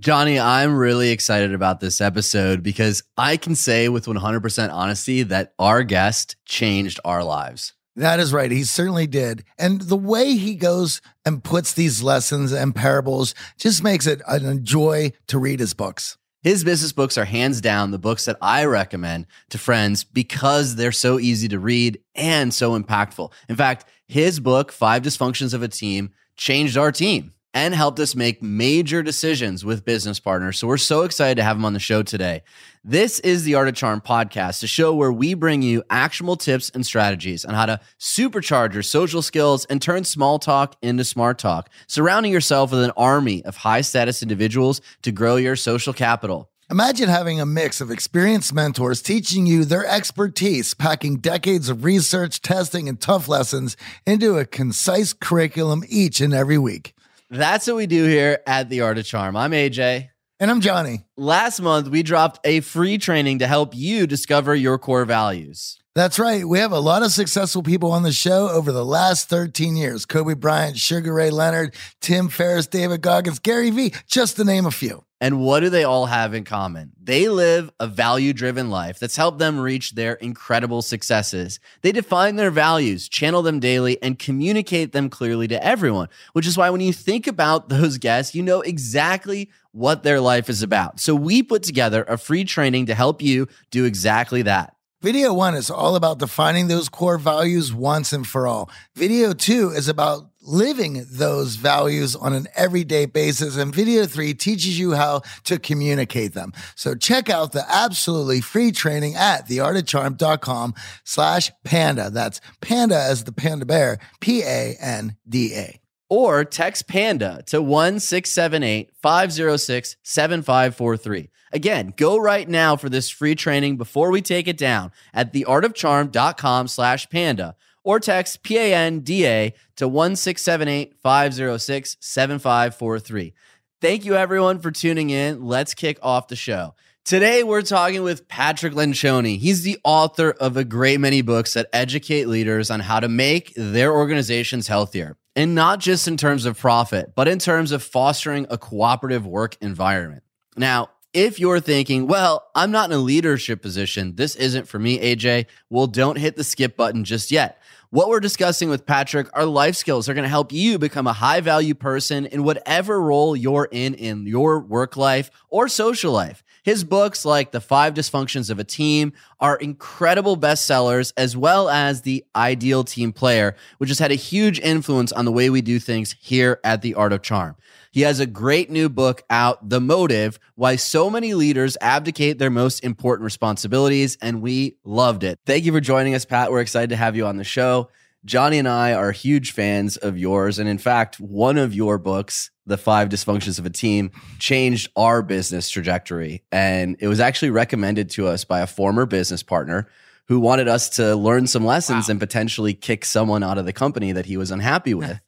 Johnny, I'm really excited about this episode because I can say with 100% honesty that our guest changed our lives. That is right. He certainly did. And the way he goes and puts these lessons and parables just makes it a joy to read his books. His business books are hands down the books that I recommend to friends because they're so easy to read and so impactful. In fact, his book, Five Dysfunctions of a Team, changed our team and helped us make major decisions with business partners. So we're so excited to have him on the show today. This is the Art of Charm podcast, a show where we bring you actionable tips and strategies on how to supercharge your social skills and turn small talk into smart talk, surrounding yourself with an army of high status individuals to grow your social capital. Imagine having a mix of experienced mentors teaching you their expertise, packing decades of research, testing, and tough lessons into a concise curriculum each and every week. That's what we do here at The Art of Charm. I'm AJ. And I'm Johnny. Last month, we dropped a free training to help you discover your core values. That's right. We have a lot of successful people on the show over the last 13 years Kobe Bryant, Sugar Ray Leonard, Tim Ferriss, David Goggins, Gary Vee, just to name a few. And what do they all have in common? They live a value driven life that's helped them reach their incredible successes. They define their values, channel them daily, and communicate them clearly to everyone, which is why when you think about those guests, you know exactly what their life is about. So we put together a free training to help you do exactly that. Video one is all about defining those core values once and for all. Video two is about living those values on an everyday basis. And video three teaches you how to communicate them. So check out the absolutely free training at theartofcharm.com slash panda. That's panda as the panda bear, P A N D A. Or text panda to 1678 506 7543. Again, go right now for this free training before we take it down at theartofcharm.com slash panda or text P-A-N-D-A to 1678-506-7543. Thank you everyone for tuning in. Let's kick off the show. Today we're talking with Patrick Lencioni. He's the author of a great many books that educate leaders on how to make their organizations healthier. And not just in terms of profit, but in terms of fostering a cooperative work environment. Now, if you're thinking, well, I'm not in a leadership position, this isn't for me, AJ, well, don't hit the skip button just yet. What we're discussing with Patrick are life skills. They're going to help you become a high value person in whatever role you're in in your work life or social life. His books, like The Five Dysfunctions of a Team, are incredible bestsellers, as well as The Ideal Team Player, which has had a huge influence on the way we do things here at The Art of Charm. He has a great new book out, The Motive Why So Many Leaders Abdicate Their Most Important Responsibilities. And we loved it. Thank you for joining us, Pat. We're excited to have you on the show. Johnny and I are huge fans of yours. And in fact, one of your books, The Five Dysfunctions of a Team, changed our business trajectory. And it was actually recommended to us by a former business partner who wanted us to learn some lessons wow. and potentially kick someone out of the company that he was unhappy with.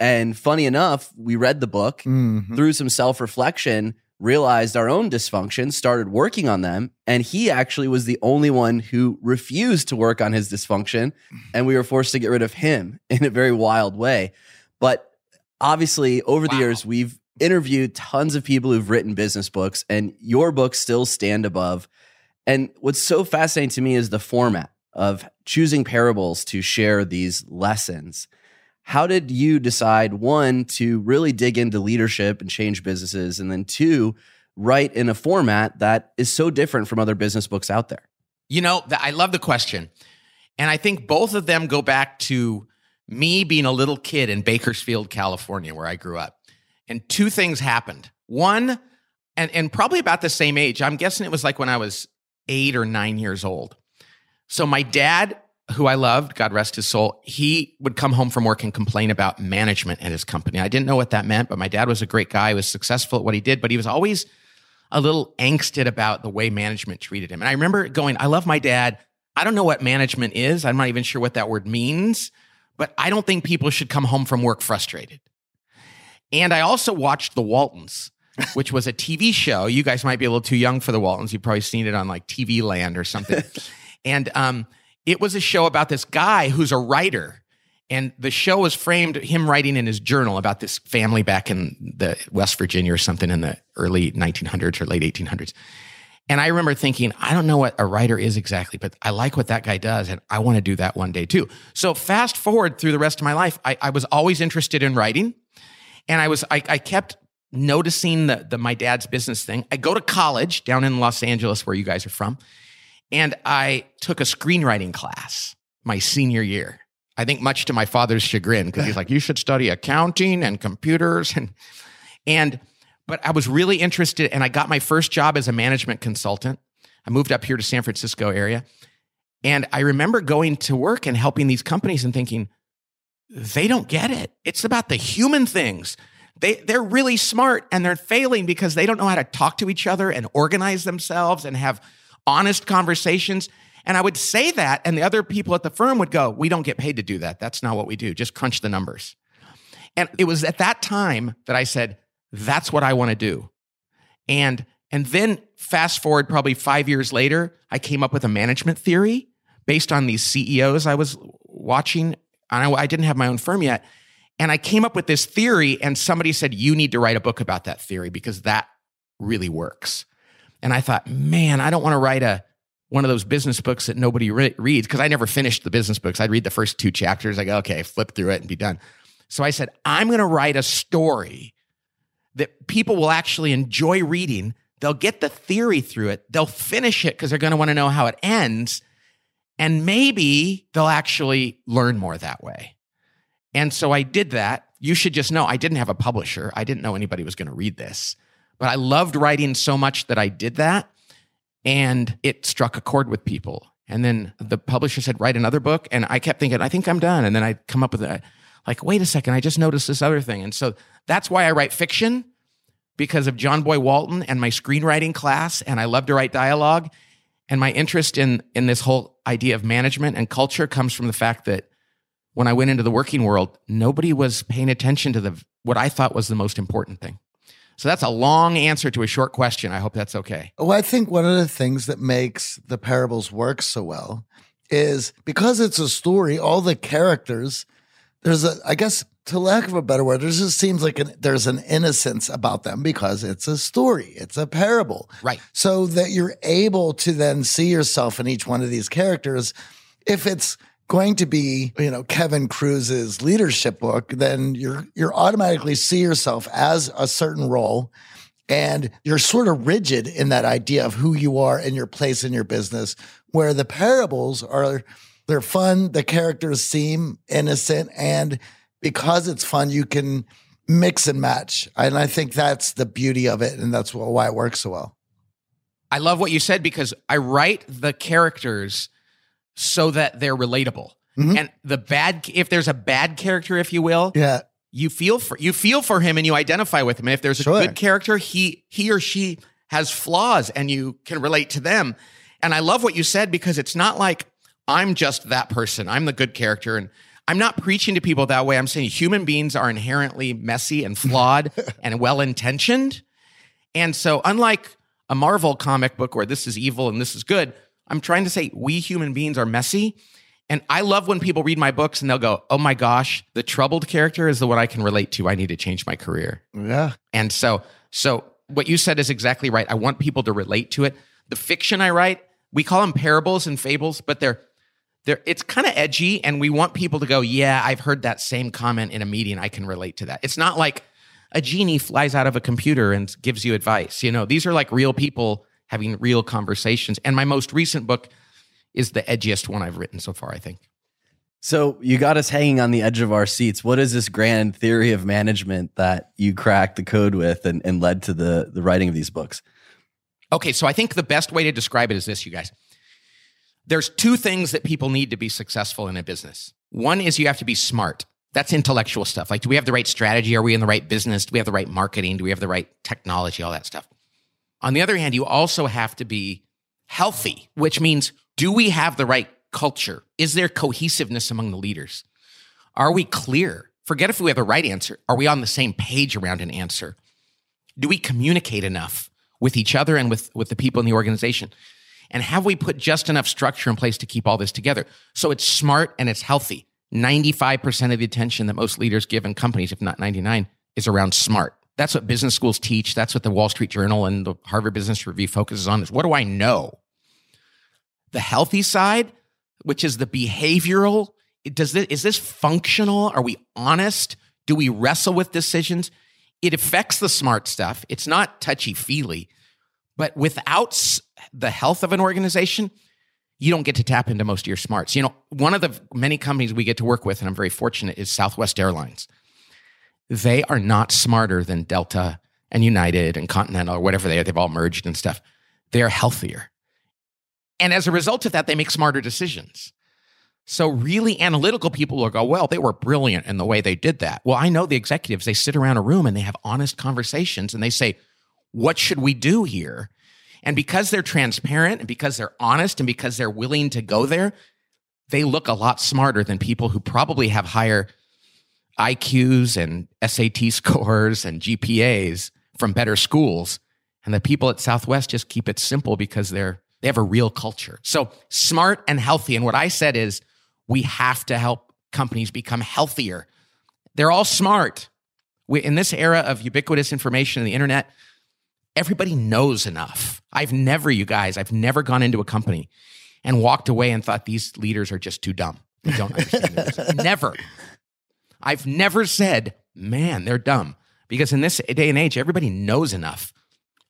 And funny enough, we read the book mm-hmm. through some self reflection, realized our own dysfunction, started working on them. And he actually was the only one who refused to work on his dysfunction. And we were forced to get rid of him in a very wild way. But obviously, over wow. the years, we've interviewed tons of people who've written business books, and your books still stand above. And what's so fascinating to me is the format of choosing parables to share these lessons. How did you decide one to really dig into leadership and change businesses and then two write in a format that is so different from other business books out there? You know i love the question and i think both of them go back to me being a little kid in bakersfield california where i grew up and two things happened. One and, and probably about the same age i'm guessing it was like when i was eight or nine years old. So my dad who I loved, God rest his soul, he would come home from work and complain about management at his company. I didn't know what that meant, but my dad was a great guy. He was successful at what he did, but he was always a little angsted about the way management treated him. And I remember going, I love my dad. I don't know what management is. I'm not even sure what that word means, but I don't think people should come home from work frustrated. And I also watched The Waltons, which was a TV show. You guys might be a little too young for The Waltons. You've probably seen it on like TV Land or something. and um, it was a show about this guy who's a writer. And the show was framed him writing in his journal about this family back in the West Virginia or something in the early 1900s or late 1800s. And I remember thinking, I don't know what a writer is exactly, but I like what that guy does, and I want to do that one day too. So fast forward through the rest of my life, I, I was always interested in writing, and I was I, I kept noticing the, the my dad's business thing. I go to college down in Los Angeles, where you guys are from, and I took a screenwriting class my senior year. I think much to my father's chagrin because he's like, you should study accounting and computers and and but I was really interested and I got my first job as a management consultant. I moved up here to San Francisco area. And I remember going to work and helping these companies and thinking, they don't get it. It's about the human things. They, they're really smart and they're failing because they don't know how to talk to each other and organize themselves and have honest conversations. And I would say that, and the other people at the firm would go, We don't get paid to do that. That's not what we do. Just crunch the numbers. And it was at that time that I said, That's what I want to do. And and then fast forward probably five years later, I came up with a management theory based on these CEOs I was watching. I, I didn't have my own firm yet. And I came up with this theory, and somebody said, You need to write a book about that theory because that really works. And I thought, man, I don't want to write a one of those business books that nobody re- reads because I never finished the business books. I'd read the first two chapters. I go, okay, flip through it and be done. So I said, I'm going to write a story that people will actually enjoy reading. They'll get the theory through it. They'll finish it because they're going to want to know how it ends. And maybe they'll actually learn more that way. And so I did that. You should just know I didn't have a publisher. I didn't know anybody was going to read this. But I loved writing so much that I did that. And it struck a chord with people. And then the publisher said, write another book. And I kept thinking, I think I'm done. And then I'd come up with a, like, wait a second, I just noticed this other thing. And so that's why I write fiction because of John Boy Walton and my screenwriting class. And I love to write dialogue. And my interest in, in this whole idea of management and culture comes from the fact that when I went into the working world, nobody was paying attention to the, what I thought was the most important thing. So that's a long answer to a short question. I hope that's okay. Well, I think one of the things that makes the parables work so well is because it's a story, all the characters, there's a, I guess, to lack of a better word, there just seems like an, there's an innocence about them because it's a story, it's a parable. Right. So that you're able to then see yourself in each one of these characters. If it's going to be, you know, Kevin Kruse's leadership book, then you're you're automatically see yourself as a certain role and you're sort of rigid in that idea of who you are and your place in your business where the parables are they're fun, the characters seem innocent and because it's fun you can mix and match. And I think that's the beauty of it and that's why it works so well. I love what you said because I write the characters so that they're relatable. Mm-hmm. And the bad, if there's a bad character, if you will, yeah, you feel for you feel for him and you identify with him. And if there's a sure. good character, he he or she has flaws and you can relate to them. And I love what you said because it's not like I'm just that person. I'm the good character and I'm not preaching to people that way. I'm saying human beings are inherently messy and flawed and well intentioned. And so, unlike a Marvel comic book where this is evil and this is good, I'm trying to say we human beings are messy. And I love when people read my books and they'll go, oh my gosh, the troubled character is the one I can relate to. I need to change my career. Yeah. And so, so what you said is exactly right. I want people to relate to it. The fiction I write, we call them parables and fables, but they're There, it's kind of edgy, and we want people to go, "Yeah, I've heard that same comment in a meeting. I can relate to that." It's not like a genie flies out of a computer and gives you advice. You know, these are like real people having real conversations. And my most recent book is the edgiest one I've written so far. I think. So you got us hanging on the edge of our seats. What is this grand theory of management that you cracked the code with and, and led to the the writing of these books? Okay, so I think the best way to describe it is this, you guys. There's two things that people need to be successful in a business. One is you have to be smart. That's intellectual stuff. Like, do we have the right strategy? Are we in the right business? Do we have the right marketing? Do we have the right technology? All that stuff. On the other hand, you also have to be healthy, which means do we have the right culture? Is there cohesiveness among the leaders? Are we clear? Forget if we have the right answer. Are we on the same page around an answer? Do we communicate enough with each other and with, with the people in the organization? And have we put just enough structure in place to keep all this together? So it's smart and it's healthy. 95% of the attention that most leaders give in companies, if not 99, is around smart. That's what business schools teach. That's what the Wall Street Journal and the Harvard Business Review focuses on is what do I know? The healthy side, which is the behavioral, does this, is this functional? Are we honest? Do we wrestle with decisions? It affects the smart stuff. It's not touchy feely, but without the health of an organization, you don't get to tap into most of your smarts. You know, one of the many companies we get to work with, and I'm very fortunate, is Southwest Airlines. They are not smarter than Delta and United and Continental or whatever they are. They've all merged and stuff. They are healthier. And as a result of that, they make smarter decisions. So, really analytical people will go, well, they were brilliant in the way they did that. Well, I know the executives, they sit around a room and they have honest conversations and they say, what should we do here? And because they're transparent and because they're honest and because they're willing to go there, they look a lot smarter than people who probably have higher IQs and SAT scores and GPAs from better schools. And the people at Southwest just keep it simple because they're they have a real culture. So smart and healthy. And what I said is we have to help companies become healthier. They're all smart. We, in this era of ubiquitous information and the internet, everybody knows enough. I've never, you guys, I've never gone into a company and walked away and thought these leaders are just too dumb. They don't understand. never. I've never said, man, they're dumb. Because in this day and age, everybody knows enough.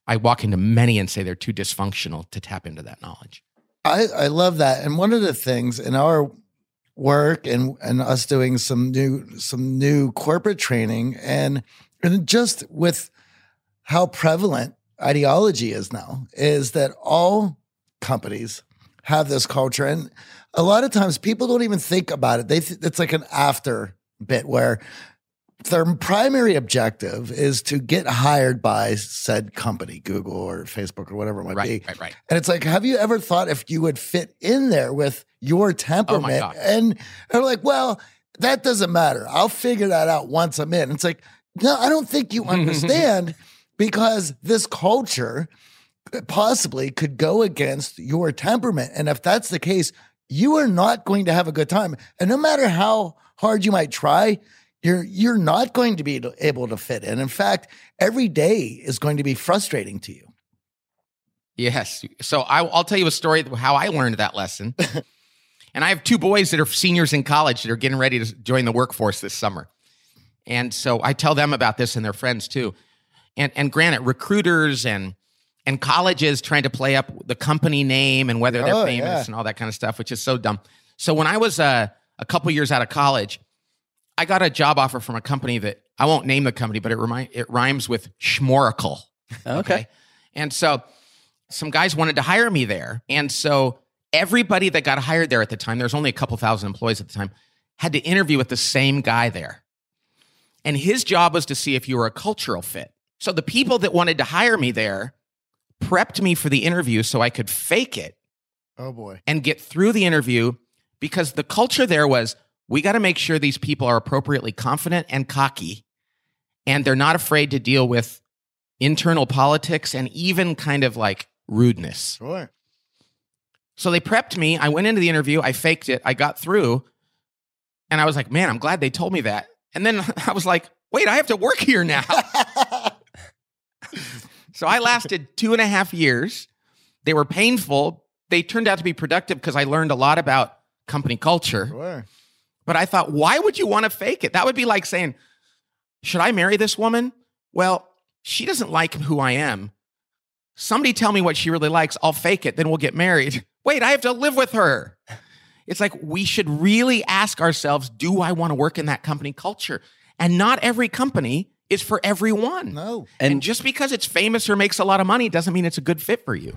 I walk into many and say they're too dysfunctional to tap into that knowledge. I, I love that. And one of the things in our work and and us doing some new some new corporate training and and just with how prevalent ideology is now is that all companies have this culture and a lot of times people don't even think about it they th- it's like an after bit where their primary objective is to get hired by said company, Google or Facebook or whatever it might right, be. Right, right. And it's like, have you ever thought if you would fit in there with your oh temperament? Oh and they're like, well, that doesn't matter. I'll figure that out once I'm in. It's like, no, I don't think you understand because this culture possibly could go against your temperament. And if that's the case, you are not going to have a good time. And no matter how hard you might try, you're you're not going to be able to fit in. In fact, every day is going to be frustrating to you. Yes. So I, will tell you a story how I learned that lesson. and I have two boys that are seniors in college that are getting ready to join the workforce this summer. And so I tell them about this and their friends too. And and granted, recruiters and and colleges trying to play up the company name and whether they're Oh, famous yeah. and all that kind of stuff, which is so dumb. So when I was uh, a couple years out of college, I got a job offer from a company that I won't name the company, but it remind it rhymes with schmoracle. Okay. And so some guys wanted to hire me there. And so everybody that got hired there at the time, there's only a couple thousand employees at the time, had to interview with the same guy there. And his job was to see if you were a cultural fit. So the people that wanted to hire me there prepped me for the interview so I could fake it Oh boy. and get through the interview because the culture there was we got to make sure these people are appropriately confident and cocky and they're not afraid to deal with internal politics and even kind of like rudeness. Sure. So they prepped me. I went into the interview, I faked it, I got through, and I was like, man, I'm glad they told me that. And then I was like, wait, I have to work here now. so I lasted two and a half years. They were painful. They turned out to be productive because I learned a lot about company culture. Sure. But I thought, why would you want to fake it? That would be like saying, should I marry this woman? Well, she doesn't like who I am. Somebody tell me what she really likes. I'll fake it. Then we'll get married. Wait, I have to live with her. It's like we should really ask ourselves do I want to work in that company culture? And not every company is for everyone. No. And, And- just because it's famous or makes a lot of money doesn't mean it's a good fit for you.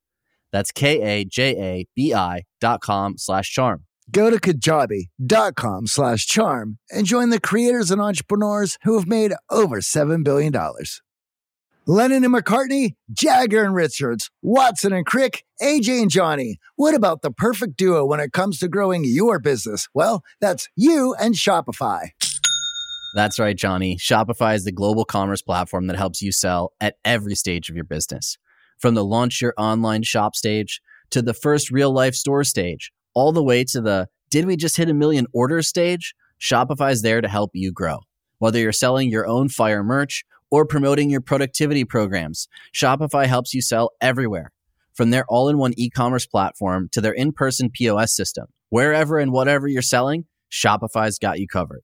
That's K-A-J-A-B-I dot com slash charm. Go to kajabi.com slash charm and join the creators and entrepreneurs who have made over $7 billion. Lennon and McCartney, Jagger and Richards, Watson and Crick, AJ and Johnny. What about the perfect duo when it comes to growing your business? Well, that's you and Shopify. That's right, Johnny. Shopify is the global commerce platform that helps you sell at every stage of your business. From the launch your online shop stage to the first real life store stage, all the way to the did we just hit a million orders stage? Shopify is there to help you grow. Whether you're selling your own fire merch or promoting your productivity programs, Shopify helps you sell everywhere. From their all in one e commerce platform to their in person POS system, wherever and whatever you're selling, Shopify's got you covered.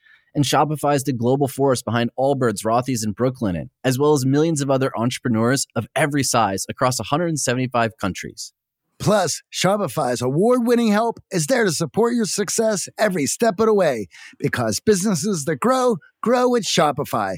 And Shopify is the global force behind Allbirds, Rothy's, and Brooklinen, as well as millions of other entrepreneurs of every size across 175 countries. Plus, Shopify's award winning help is there to support your success every step of the way because businesses that grow, grow with Shopify.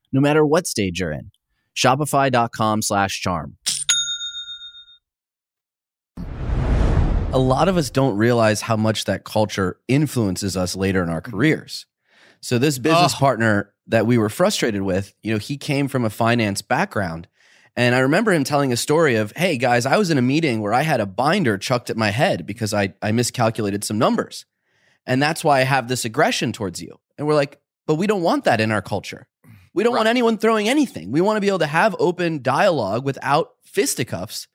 no matter what stage you're in. Shopify.com slash charm. A lot of us don't realize how much that culture influences us later in our mm-hmm. careers. So this business Oh. partner that we were frustrated with, you know, he came from a finance background. And I remember him telling a story of, hey guys, I was in a meeting where I had a binder chucked at my head because I, I miscalculated some numbers. And that's why I have this aggression towards you. And we're like, but we don't want that in our culture. We don't want anyone throwing anything. We want to be able to have open dialogue without fisticuffs.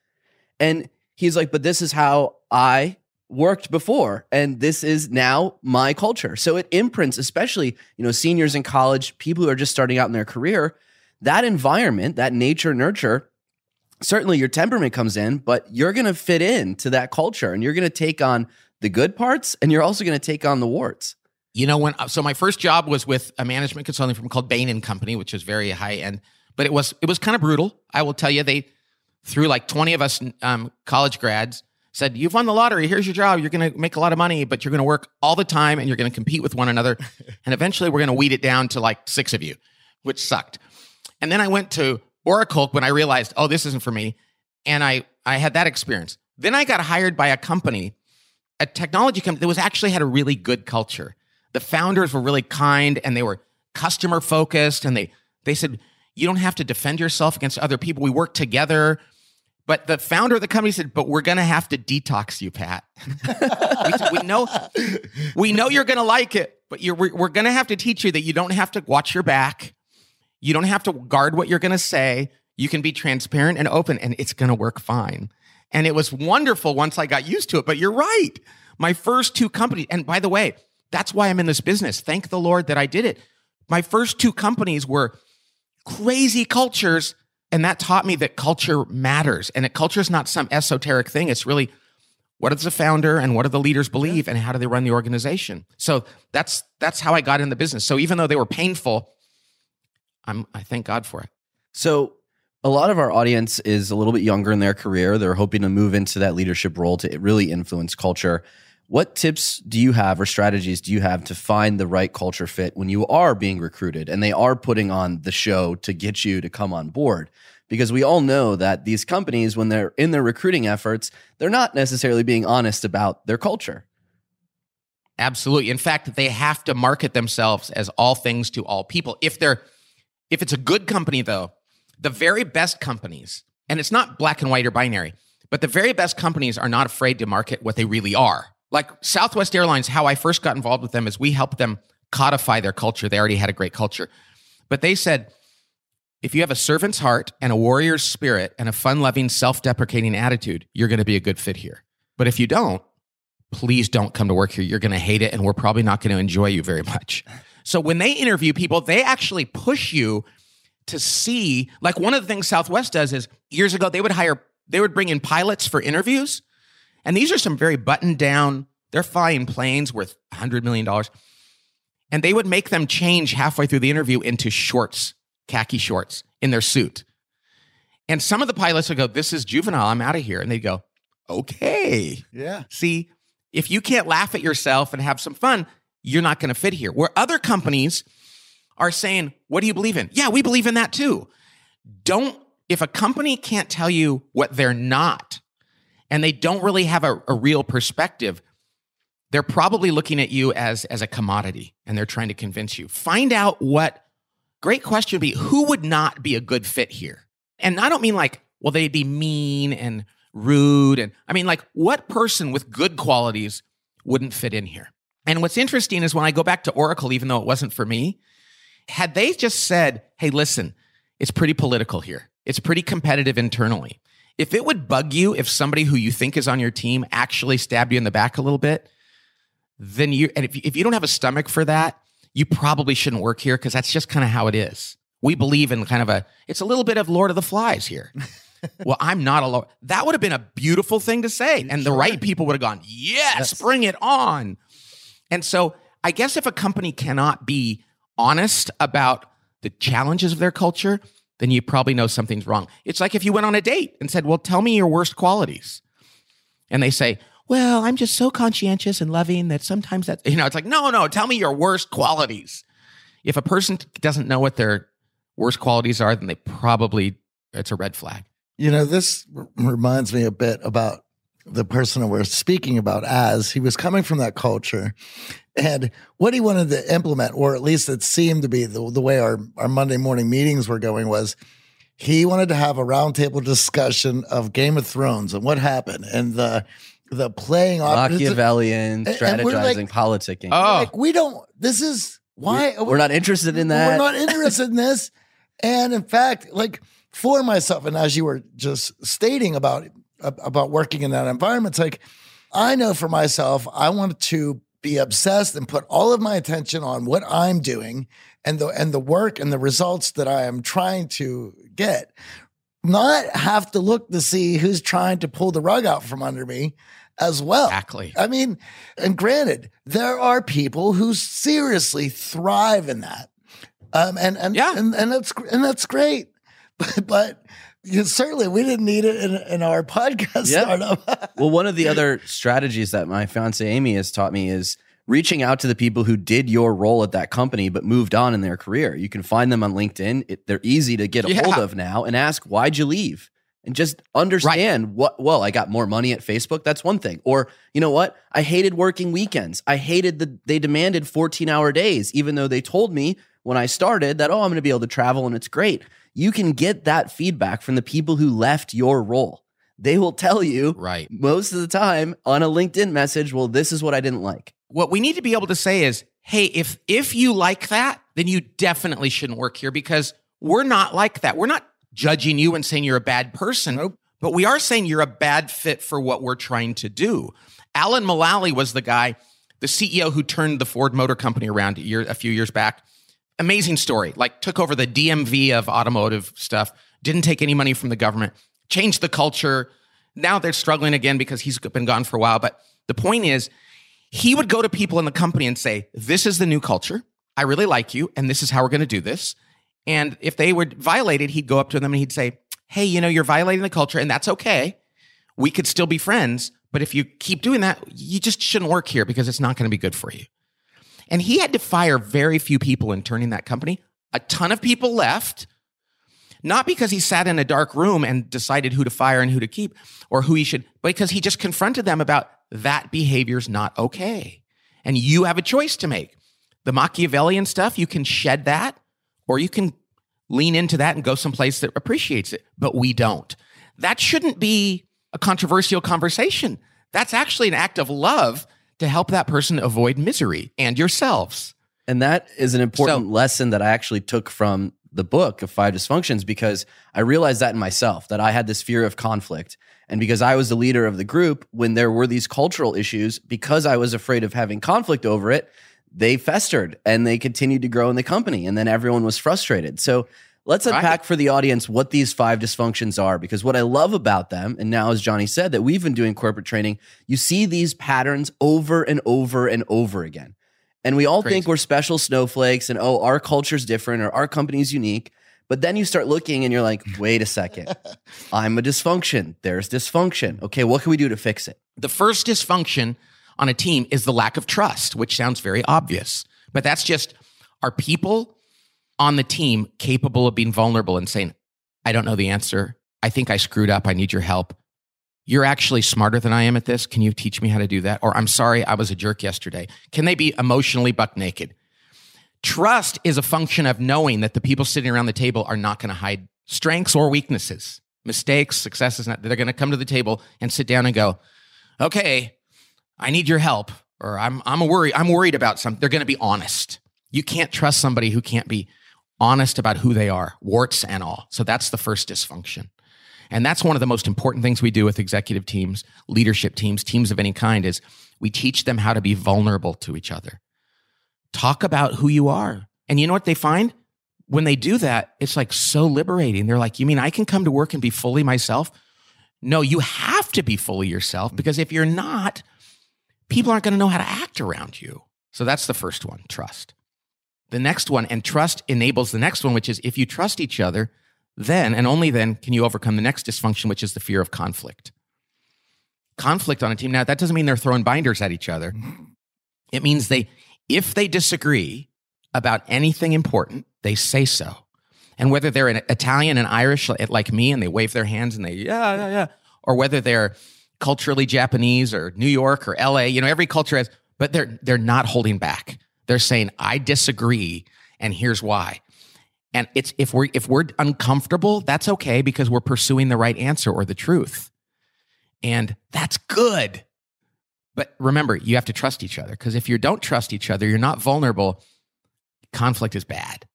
And he's like, but this is how I worked before and this is now my culture. So it imprints especially, you know, seniors in college, people who are just starting out in their career, that environment, that nature nurture, certainly your temperament comes in, but you're going to fit in to that culture and you're going to take on the good parts and you're also going to take on the warts. You know, when so my first job was with a management consulting firm called Bain and Company, which was very high end, but it was it was kind of brutal. I will tell you, they threw like twenty of us um, college grads, said, You've won the lottery. Here's your job. You're going to make a lot of money, but you're going to work all the time and you're going to compete with one another. and eventually we're going to weed it down to like six of you, which sucked. And then I went to Oracle when I realized, oh, this isn't for me. And I, I had that experience. Then I got hired by a company, a technology company that was actually had a really good culture. The founders were really kind and they were customer focused and they they said you don't have to defend yourself against other people. We work together. But the founder of the company said, "But we're going to have to detox you, Pat. we, we, know, we know you're going to like it, but we're going to have to teach you that you don't have to watch your back. You don't have to guard what you're going to say. You can be transparent and open, and it's going to work fine." And it was wonderful once I got used to it. But you're right. My first two companies, and by the way, that's why I'm in this business. Thank the Lord that I did it. My first two companies were crazy cultures and that taught me that culture matters. And that culture is not some esoteric thing. It's really what does the founder and what do the leaders believe and how do they run the organization? So that's that's how I got in the business. So even though they were painful, I'm I thank God for it. So a lot of our audience is a little bit younger in their career. They're hoping to move into that leadership role to really influence culture. What tips do you have or strategies do you have to find the right culture fit when you are being recruited and they are putting on the show to get you to come on board? Because we all know that these companies, when they're in their recruiting efforts, they're not necessarily being honest about their culture. Absolutely. In fact, they have to market themselves as all things to all people. If they're if it's a good company though, the very best companies, and it's not black and white or binary, but the very best companies are not afraid to market what they really are. Like Southwest Airlines, how I first got involved with them is we helped them codify their culture. They already had a great culture. But they said, if you have a servant's heart and a warrior's spirit and a fun loving, self deprecating attitude, you're going to be a good fit here. But if you don't, please don't come to work here. You're going to hate it and we're probably not going to enjoy you very much. So when they interview people, they actually push you to see, like one of the things Southwest does is years ago, they would hire, they would bring in pilots for interviews and these are some very buttoned down, they're flying planes worth $100 million. And they would make them change halfway through the interview into shorts, khaki shorts in their suit. And some of the pilots would go, This is juvenile. I'm out of here. And they'd go, Okay. Yeah. See, if you can't laugh at yourself and have some fun, you're not going to fit here. Where other companies are saying, What do you believe in? Yeah, we believe in that too. Don't, if a company can't tell you what they're not, and they don't really have a, a real perspective, they're probably looking at you as, as a commodity and they're trying to convince you. Find out what, great question would be who would not be a good fit here? And I don't mean like, well, they'd be mean and rude. And I mean, like, what person with good qualities wouldn't fit in here? And what's interesting is when I go back to Oracle, even though it wasn't for me, had they just said, hey, listen, it's pretty political here, it's pretty competitive internally. If it would bug you if somebody who you think is on your team actually stabbed you in the back a little bit, then you, and if, if you don't have a stomach for that, you probably shouldn't work here because that's just kind of how it is. We believe in kind of a, it's a little bit of Lord of the Flies here. well, I'm not a Lord. That would have been a beautiful thing to say. And sure. the right people would have gone, yes, yes, bring it on. And so I guess if a company cannot be honest about the challenges of their culture, then you probably know something's wrong. It's like if you went on a date and said, Well, tell me your worst qualities. And they say, Well, I'm just so conscientious and loving that sometimes that, you know, it's like, No, no, tell me your worst qualities. If a person doesn't know what their worst qualities are, then they probably, it's a red flag. You know, this reminds me a bit about the person we're speaking about as he was coming from that culture and what he wanted to implement, or at least it seemed to be the, the way our, our Monday morning meetings were going, was he wanted to have a roundtable discussion of Game of Thrones and what happened and the the playing off Machiavellian, strategizing, like, politicking. Oh, like, we don't. This is why we're, we're not interested in that. We're not interested in this. And in fact, like for myself, and as you were just stating about about working in that environment, it's like I know for myself, I want to be obsessed and put all of my attention on what I'm doing and the and the work and the results that I am trying to get. Not have to look to see who's trying to pull the rug out from under me as well. Exactly. I mean, and granted, there are people who seriously thrive in that. Um, and and yeah. and, and that's and that's great. But, but Yeah, certainly, we didn't need it in, in our podcast Yeah. startup. well, one of the other strategies that my fiance Amy has taught me is reaching out to the people who did your role at that company but moved on in their career. You can find them on LinkedIn. It, they're easy to get a Yeah. hold of now and ask, why'd you leave? And just understand what, well, I got more money at Facebook. That's one thing. Or, you know what? I hated working weekends. I hated that they demanded 14 hour days, even though they told me when I started that, oh, I'm going to be able to travel and it's great. You can get that feedback from the people who left your role. They will tell you Right. most of the time on a LinkedIn message, well, this is what I didn't like. What we need to be able to say is, hey, if if you like that, then you definitely shouldn't work here because we're not like that. We're not judging you and saying you're a bad person. Nope. But we are saying you're a bad fit for what we're trying to do. Alan Mulally was the guy, the CEO who turned the Ford Motor Company around a, year, a few years back. Amazing story. Like took over the DMV of automotive stuff, didn't take any money from the government, changed the culture. Now they're struggling again because he's been gone for a while. But the point is, he would go to people in the company and say, This is the new culture. I really like you, and this is how we're going to do this. And if they were violated, he'd go up to them and he'd say, Hey, you know, you're violating the culture, and that's okay. We could still be friends. But if you keep doing that, you just shouldn't work here because it's not going to be good for you. And he had to fire very few people in turning that company. A ton of people left, not because he sat in a dark room and decided who to fire and who to keep or who he should, but because he just confronted them about that behavior's not okay. And you have a choice to make. The Machiavellian stuff, you can shed that or you can lean into that and go someplace that appreciates it, but we don't. That shouldn't be a controversial conversation. That's actually an act of love to help that person avoid misery and yourselves. And that is an important So- lesson that I actually took from the book of Five Dysfunctions because I realized that in myself, that I had this fear of conflict. And because I was the leader of the group, when there were these cultural issues, because I was afraid of having conflict over it, they festered and they continued to grow in the company. And then everyone was frustrated. So let's Right. unpack for the audience what these five dysfunctions are. Because what I love about them, and now as Johnny said, that we've been doing corporate training, you see these patterns over and over and over again. And we all Crazy. think we're special snowflakes and oh, our culture's different or our company's unique. But then you start looking and you're like, wait a second, I'm a dysfunction. There's dysfunction. Okay, what can we do to fix it? The first dysfunction on a team is the lack of trust, which sounds very obvious. But that's just our people on the team capable of being vulnerable and saying, I don't know the answer. I think I screwed up. I need your help. You're actually smarter than I am at this. Can you teach me how to do that? Or I'm sorry, I was a jerk yesterday. Can they be emotionally buck naked? Trust is a function of knowing that the people sitting around the table are not going to hide strengths or weaknesses, mistakes, successes. They're going to come to the table and sit down and go, okay, I need your help, or I'm I'm worried. I'm worried about something. They're going to be honest. You can't trust somebody who can't be honest about who they are, warts and all. So that's the first dysfunction. And that's one of the most important things we do with executive teams, leadership teams, teams of any kind is we teach them how to be vulnerable to each other. Talk about who you are. And you know what they find? When they do that, it's like so liberating. They're like, You mean I can come to work and be fully myself? No, you have to be fully yourself mm. because if you're not, people aren't going to know how to act around you. So that's the first one trust. The next one, and trust enables the next one, which is if you trust each other, then and only then can you overcome the next dysfunction, which is the fear of conflict. Conflict on a team. Now, that doesn't mean they're throwing binders at each other. It means they, if they disagree about anything important, they say so. And whether they're an Italian and Irish like me and they wave their hands and they, yeah, yeah, yeah, or whether they're culturally Japanese or New York or LA, you know, every culture has, but they're, they're not holding back. They're saying, I disagree and here's why. And it's if we're if we're uncomfortable, that's okay because we're pursuing the right answer or the truth. And that's good. But remember, you have to trust each other because if you don't trust each other, you're not vulnerable, conflict is bad.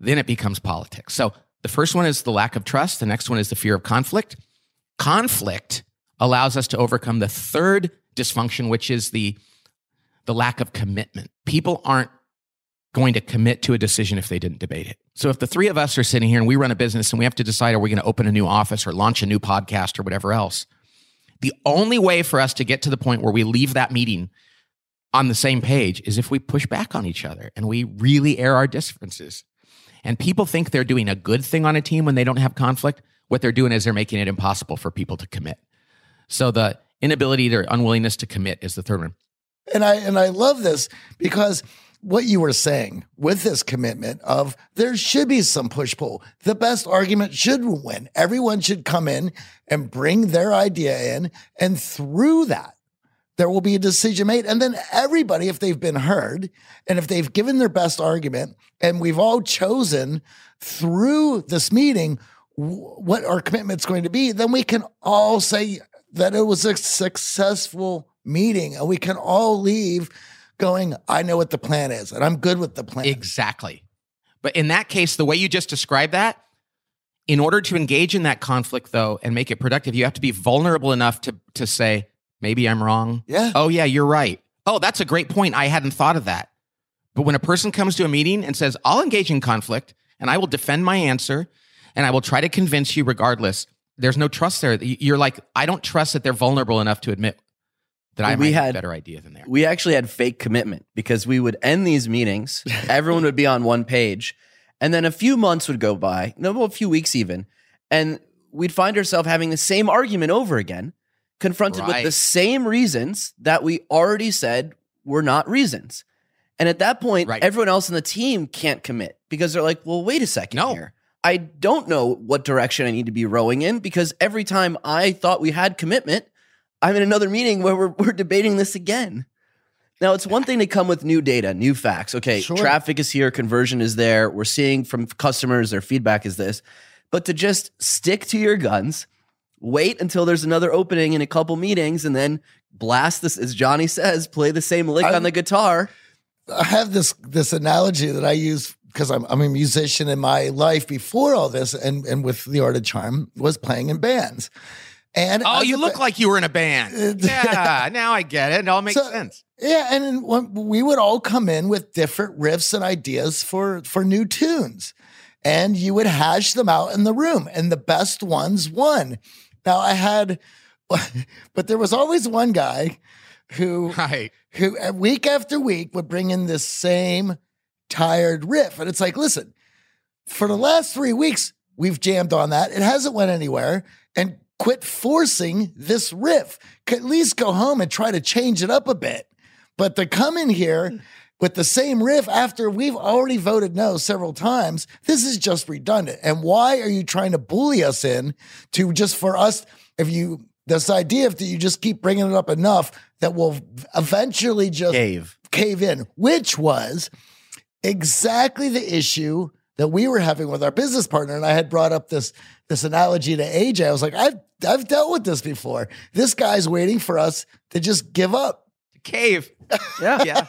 Then it becomes politics. So the first one is the lack of trust, the next one is the fear of conflict. Conflict allows us to overcome the third dysfunction, which is the the lack of commitment. People aren't going to commit to a decision if they didn't debate it. So if the three of us are sitting here and we run a business and we have to decide are we going to open a new office or launch a new podcast or whatever else, the only way for us to get to the point where we leave that meeting on the same page is if we push back on each other and we really air our differences. And people think they're doing a good thing on a team when they don't have conflict. What they're doing is they're making it impossible for people to commit. So the inability or unwillingness to commit is the third one. And I and I love this because what you were saying with this commitment of there should be some push pull. The best argument should win. Everyone should come in and bring their idea in, and through that, there will be a decision made. And then everybody, if they've been heard and if they've given their best argument, and we've all chosen through this meeting what our commitment's going to be, then we can all say that it was a successful meeting and we can all leave going, I know what the plan is and I'm good with the plan. Exactly. But in that case, the way you just described that, in order to engage in that conflict though and make it productive, you have to be vulnerable enough to to say, maybe I'm wrong. Yeah. Oh yeah, you're right. Oh, that's a great point. I hadn't thought of that. But when a person comes to a meeting and says, I'll engage in conflict and I will defend my answer and I will try to convince you regardless, there's no trust there. You're like, I don't trust that they're vulnerable enough to admit that I we had a better idea than they are. We actually had fake commitment because we would end these meetings, everyone would be on one page, and then a few months would go by, no, a few weeks even, and we'd find ourselves having the same argument over again, confronted right. with the same reasons that we already said were not reasons. And at that point, right. everyone else in the team can't commit because they're like, well, wait a second no. here. I don't know what direction I need to be rowing in because every time I thought we had commitment, I'm in another meeting where we're, we're debating this again. Now, it's one thing to come with new data, new facts. Okay, sure. traffic is here, conversion is there. We're seeing from customers, their feedback is this. But to just stick to your guns, wait until there's another opening in a couple meetings, and then blast this, as Johnny says, play the same lick I, on the guitar. I have this this analogy that I use because I'm, I'm a musician in my life before all this and, and with the art of charm was playing in bands. And oh, you look ba- like you were in a band. yeah, now I get it. It all makes so, sense. Yeah, and we would all come in with different riffs and ideas for for new tunes, and you would hash them out in the room, and the best ones won. Now I had, but there was always one guy who right. who uh, week after week would bring in this same tired riff, and it's like, listen, for the last three weeks we've jammed on that. It hasn't went anywhere, and quit forcing this riff. At least go home and try to change it up a bit. But to come in here hmm. with the same riff after we've already voted no several times, this is just redundant. And why are you trying to bully us in to just for us, if you, this idea if you just keep bringing it up enough that we'll eventually just cave, cave in, which was exactly the issue that we were having with our business partner. And I had brought up this this analogy to AJ. I was like, I've I've dealt with this before. This guy's waiting for us to just give up. Cave. Yeah. yeah.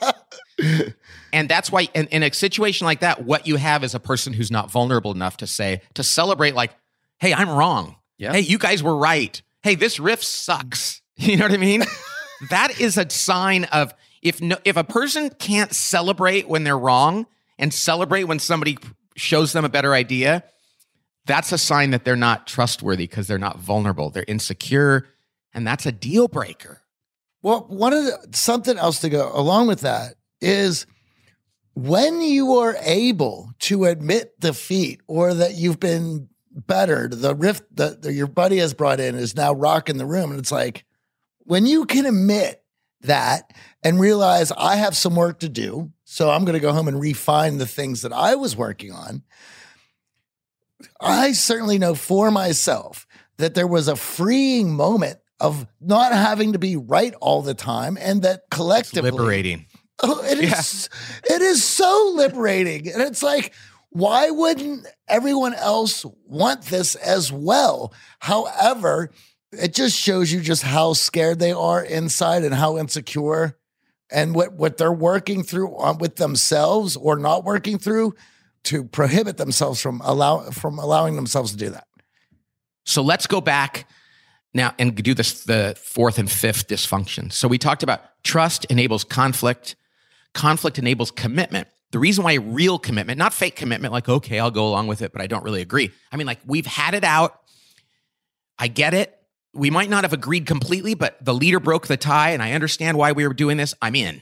and that's why in, in a situation like that, what you have is a person who's not vulnerable enough to say, to celebrate, like, hey, I'm wrong. Yeah. Hey, you guys were right. Hey, this riff sucks. You know what I mean? that is a sign of if no, if a person can't celebrate when they're wrong and celebrate when somebody shows them a better idea, that's a sign that they're not trustworthy because they're not vulnerable. They're insecure, and that's a deal breaker. Well, one of the something else to go along with that is when you are able to admit defeat or that you've been bettered, the rift that your buddy has brought in is now rocking the room. And it's like when you can admit that and realize I have some work to do. So I'm going to go home and refine the things that I was working on. I certainly know for myself that there was a freeing moment of not having to be right all the time and that collectively it's liberating. Oh, it yeah. is it is so liberating. And it's like, why wouldn't everyone else want this as well? However, it just shows you just how scared they are inside and how insecure and what, what they're working through on, with themselves or not working through to prohibit themselves from allow from allowing themselves to do that. So let's go back now and do this the fourth and fifth dysfunction. So we talked about trust enables conflict, conflict enables commitment. The reason why real commitment, not fake commitment, like, okay, I'll go along with it, but I don't really agree. I mean, like, we've had it out. I get it. We might not have agreed completely, but the leader broke the tie, and I understand why we were doing this. I'm in.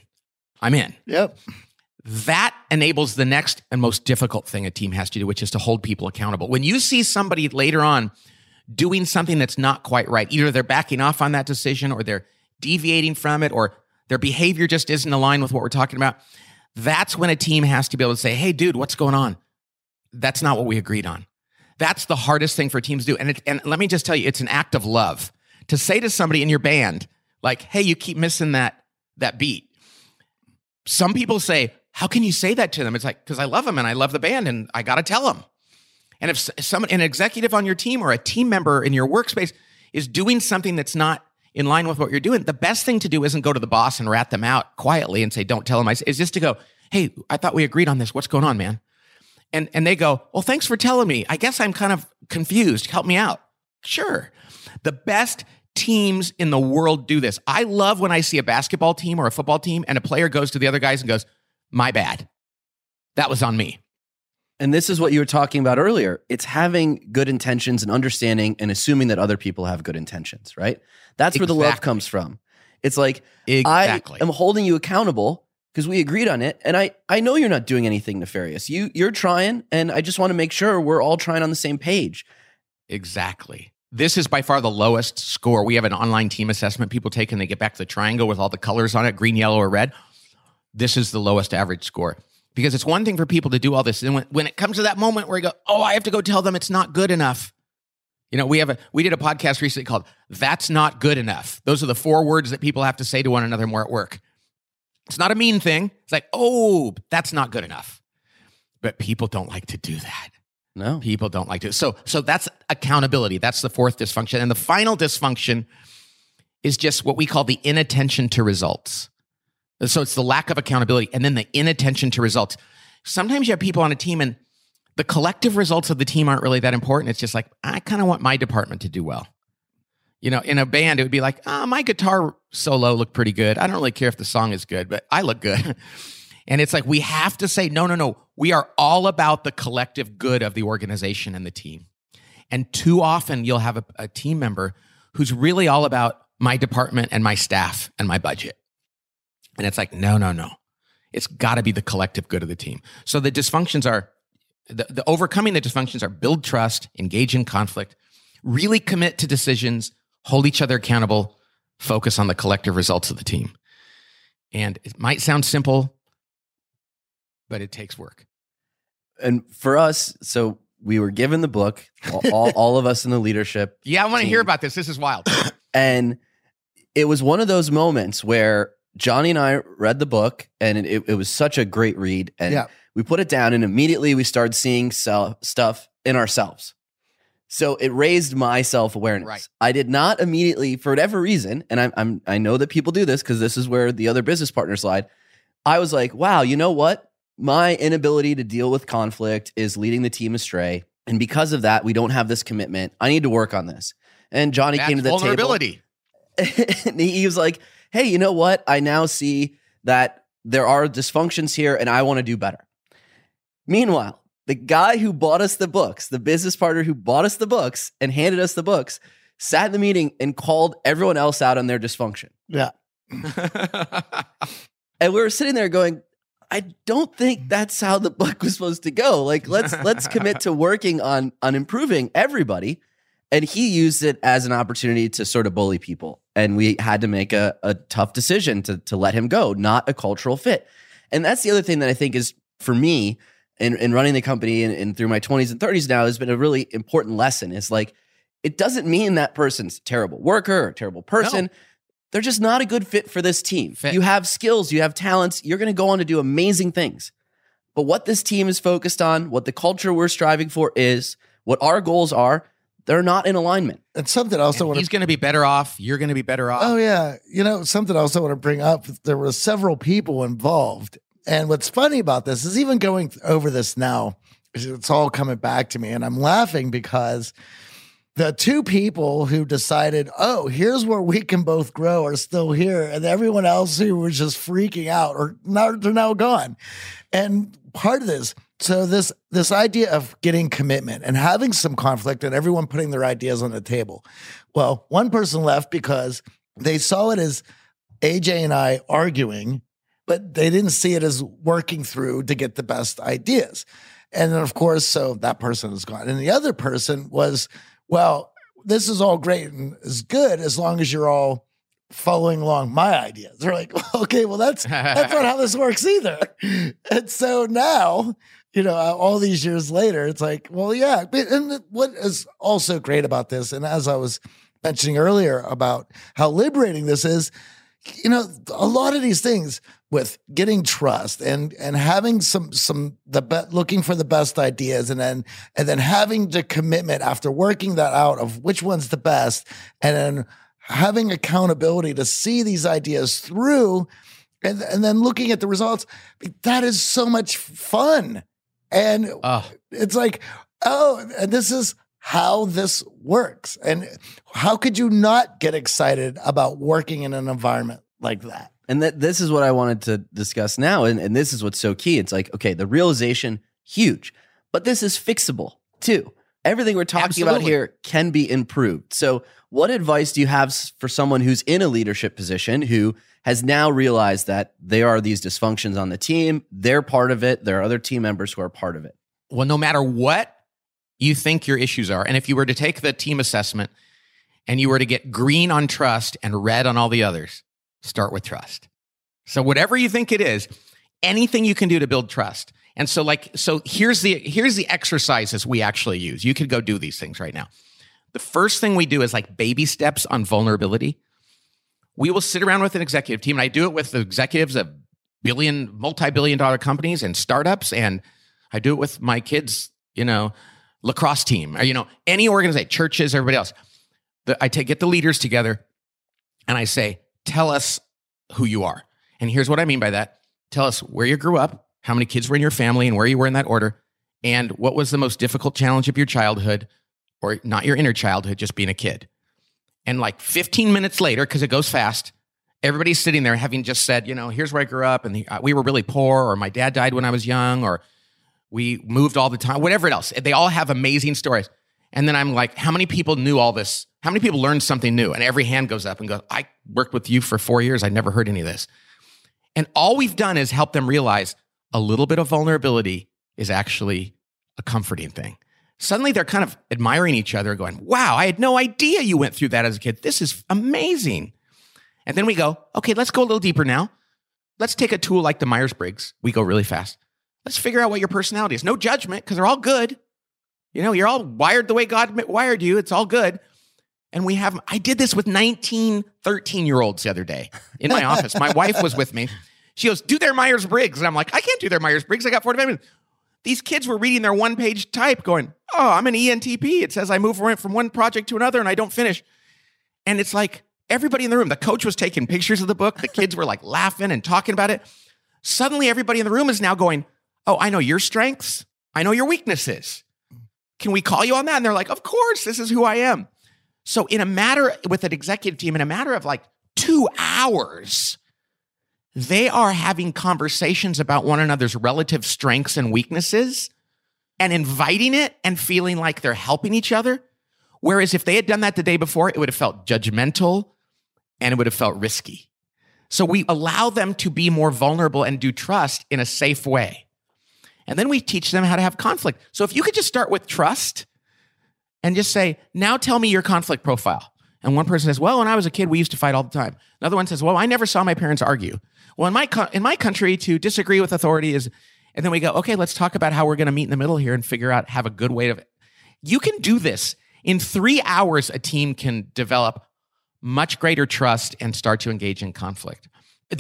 I'm in. Yep that enables the next and most difficult thing a team has to do, which is to hold people accountable. When you see somebody later on doing something that's not quite right, either they're backing off on that decision or they're deviating from it or their behavior just isn't aligned with what we're talking about, that's when a team has to be able to say, hey, dude, what's going on? That's not what we agreed on. That's the hardest thing for teams to do. And, it, and let me just tell you, it's an act of love to say to somebody in your band, like, hey, you keep missing that, that beat. Some people say, how can you say that to them? It's like, because I love them and I love the band and I got to tell them. And if someone, an executive on your team or a team member in your workspace is doing something that's not in line with what you're doing, the best thing to do isn't go to the boss and rat them out quietly and say, don't tell them. Is just to go, hey, I thought we agreed on this. What's going on, man? And, and they go, well, thanks for telling me. I guess I'm kind of confused. Help me out. Sure. The best teams in the world do this. I love when I see a basketball team or a football team and a player goes to the other guys and goes, my bad. That was on me. And this is what you were talking about earlier. It's having good intentions and understanding and assuming that other people have good intentions, right? That's where the love comes from. It's like exactly. I am holding you accountable because we agreed on it and I I know you're not doing anything nefarious. You you're trying and I just want to make sure we're all trying on the same page. Exactly. This is by far the lowest score. We have an online team assessment people take and they get back the triangle with all the colors on it, green, yellow, or red. This is the lowest average score because it's one thing for people to do all this. And when, when it comes to that moment where you go, oh, I have to go tell them it's not good enough. You know, we have a we did a podcast recently called "That's Not Good Enough." Those are the four words that people have to say to one another more at work. It's not a mean thing. It's like, oh, that's not good enough. But people don't like to do that. No, people don't like to. So, so that's accountability. That's the fourth dysfunction, and the final dysfunction is just what we call the inattention to results. So it's the lack of accountability and then the inattention to results. Sometimes you have people on a team and the collective results of the team aren't really that important. It's just like, I kind of want my department to do well. You know, in a band, it would be like, oh, my guitar solo looked pretty good. I don't really care if the song is good, but I look good. and it's like, we have to say, no, no, no. We are all about the collective good of the organization and the team. And too often, you'll have a, a team member who's really all about my department and my staff and my budget. And it's like, no, no, no. It's got to be the collective good of the team. So the dysfunctions are the, the overcoming the dysfunctions are build trust, engage in conflict, really commit to decisions, hold each other accountable, focus on the collective results of the team. And it might sound simple, but it takes work. And for us, so we were given the book, all, all of us in the leadership. Yeah, I want to hear about this. This is wild. and it was one of those moments where Johnny and I read the book, and it, it was such a great read. And yeah. we put it down, and immediately we started seeing self, stuff in ourselves. So it raised my self awareness. Right. I did not immediately, for whatever reason, and I'm, I'm I know that people do this because this is where the other business partners lied. I was like, wow, you know what? My inability to deal with conflict is leading the team astray, and because of that, we don't have this commitment. I need to work on this. And Johnny That's came to the vulnerability. table. and he was like, hey, you know what? I now see that there are dysfunctions here and I want to do better. Meanwhile, the guy who bought us the books, the business partner who bought us the books and handed us the books, sat in the meeting and called everyone else out on their dysfunction. Yeah. and we were sitting there going, I don't think that's how the book was supposed to go. Like let's let's commit to working on on improving everybody. And he used it as an opportunity to sort of bully people and we had to make a, a tough decision to, to let him go, not a cultural fit. And that's the other thing that I think is for me in, in running the company and, and through my 20s and 30s now has been a really important lesson. Is like, it doesn't mean that person's a terrible worker or terrible person. No. They're just not a good fit for this team. Fit. You have skills, you have talents, you're going to go on to do amazing things. But what this team is focused on, what the culture we're striving for is, what our goals are, they're not in alignment. And something else and I want He's going to be better off. You're going to be better off. Oh, yeah. You know, something else I want to bring up there were several people involved. And what's funny about this is even going over this now, it's all coming back to me. And I'm laughing because the two people who decided, oh, here's where we can both grow are still here. And everyone else who was just freaking out or now they're now gone. And part of this, so this this idea of getting commitment and having some conflict and everyone putting their ideas on the table. Well, one person left because they saw it as AJ and I arguing but they didn't see it as working through to get the best ideas. And then, of course, so that person is gone. And the other person was, well, this is all great and is good as long as you're all following along my ideas. They're like, okay, well, that's that's not how this works either. And so now, you know, uh, all these years later, it's like, well, yeah. And what is also great about this, and as I was mentioning earlier about how liberating this is, you know, a lot of these things with getting trust and and having some some the be- looking for the best ideas and then and then having the commitment after working that out of which one's the best and then having accountability to see these ideas through and, and then looking at the results that is so much fun. And ah. it's like oh and this is how this works. And how could you not get excited about working in an environment like that and that this is what I wanted to discuss now. And, and this is what's so key. It's like, okay, the realization, huge, but this is fixable too. Everything we're talking Absolutely. about here can be improved. So, what advice do you have for someone who's in a leadership position who has now realized that there are these dysfunctions on the team? They're part of it. There are other team members who are part of it. Well, no matter what you think your issues are, and if you were to take the team assessment and you were to get green on trust and red on all the others, start with trust. So whatever you think it is, anything you can do to build trust. And so like so here's the here's the exercises we actually use. You could go do these things right now. The first thing we do is like baby steps on vulnerability. We will sit around with an executive team and I do it with the executives of billion multi-billion dollar companies and startups and I do it with my kids, you know, lacrosse team or you know, any organization, churches, everybody else. The, I take get the leaders together and I say, tell us who you are. And here's what I mean by that. Tell us where you grew up, how many kids were in your family, and where you were in that order, and what was the most difficult challenge of your childhood, or not your inner childhood, just being a kid. And like 15 minutes later, because it goes fast, everybody's sitting there having just said, you know, here's where I grew up, and the, uh, we were really poor, or my dad died when I was young, or we moved all the time, whatever else. They all have amazing stories. And then I'm like, how many people knew all this? How many people learned something new? And every hand goes up and goes, I worked with you for four years. I never heard any of this. And all we've done is help them realize a little bit of vulnerability is actually a comforting thing. Suddenly they're kind of admiring each other, going, Wow, I had no idea you went through that as a kid. This is amazing. And then we go, Okay, let's go a little deeper now. Let's take a tool like the Myers Briggs. We go really fast. Let's figure out what your personality is. No judgment, because they're all good. You know, you're all wired the way God wired you. It's all good. And we have, I did this with 19, 13 year olds the other day in my office. My wife was with me. She goes, do their Myers Briggs. And I'm like, I can't do their Myers Briggs. I got 45 minutes. These kids were reading their one page type going, oh, I'm an ENTP. It says I move from one project to another and I don't finish. And it's like everybody in the room, the coach was taking pictures of the book. The kids were like laughing and talking about it. Suddenly, everybody in the room is now going, oh, I know your strengths. I know your weaknesses. Can we call you on that? And they're like, of course, this is who I am. So, in a matter with an executive team, in a matter of like two hours, they are having conversations about one another's relative strengths and weaknesses and inviting it and feeling like they're helping each other. Whereas if they had done that the day before, it would have felt judgmental and it would have felt risky. So we allow them to be more vulnerable and do trust in a safe way. And then we teach them how to have conflict. So if you could just start with trust and just say, now tell me your conflict profile. And one person says, well, when I was a kid, we used to fight all the time. Another one says, well, I never saw my parents argue. Well, in my, co- in my country, to disagree with authority is, and then we go, okay, let's talk about how we're going to meet in the middle here and figure out, have a good way of, you can do this. In three hours, a team can develop much greater trust and start to engage in conflict.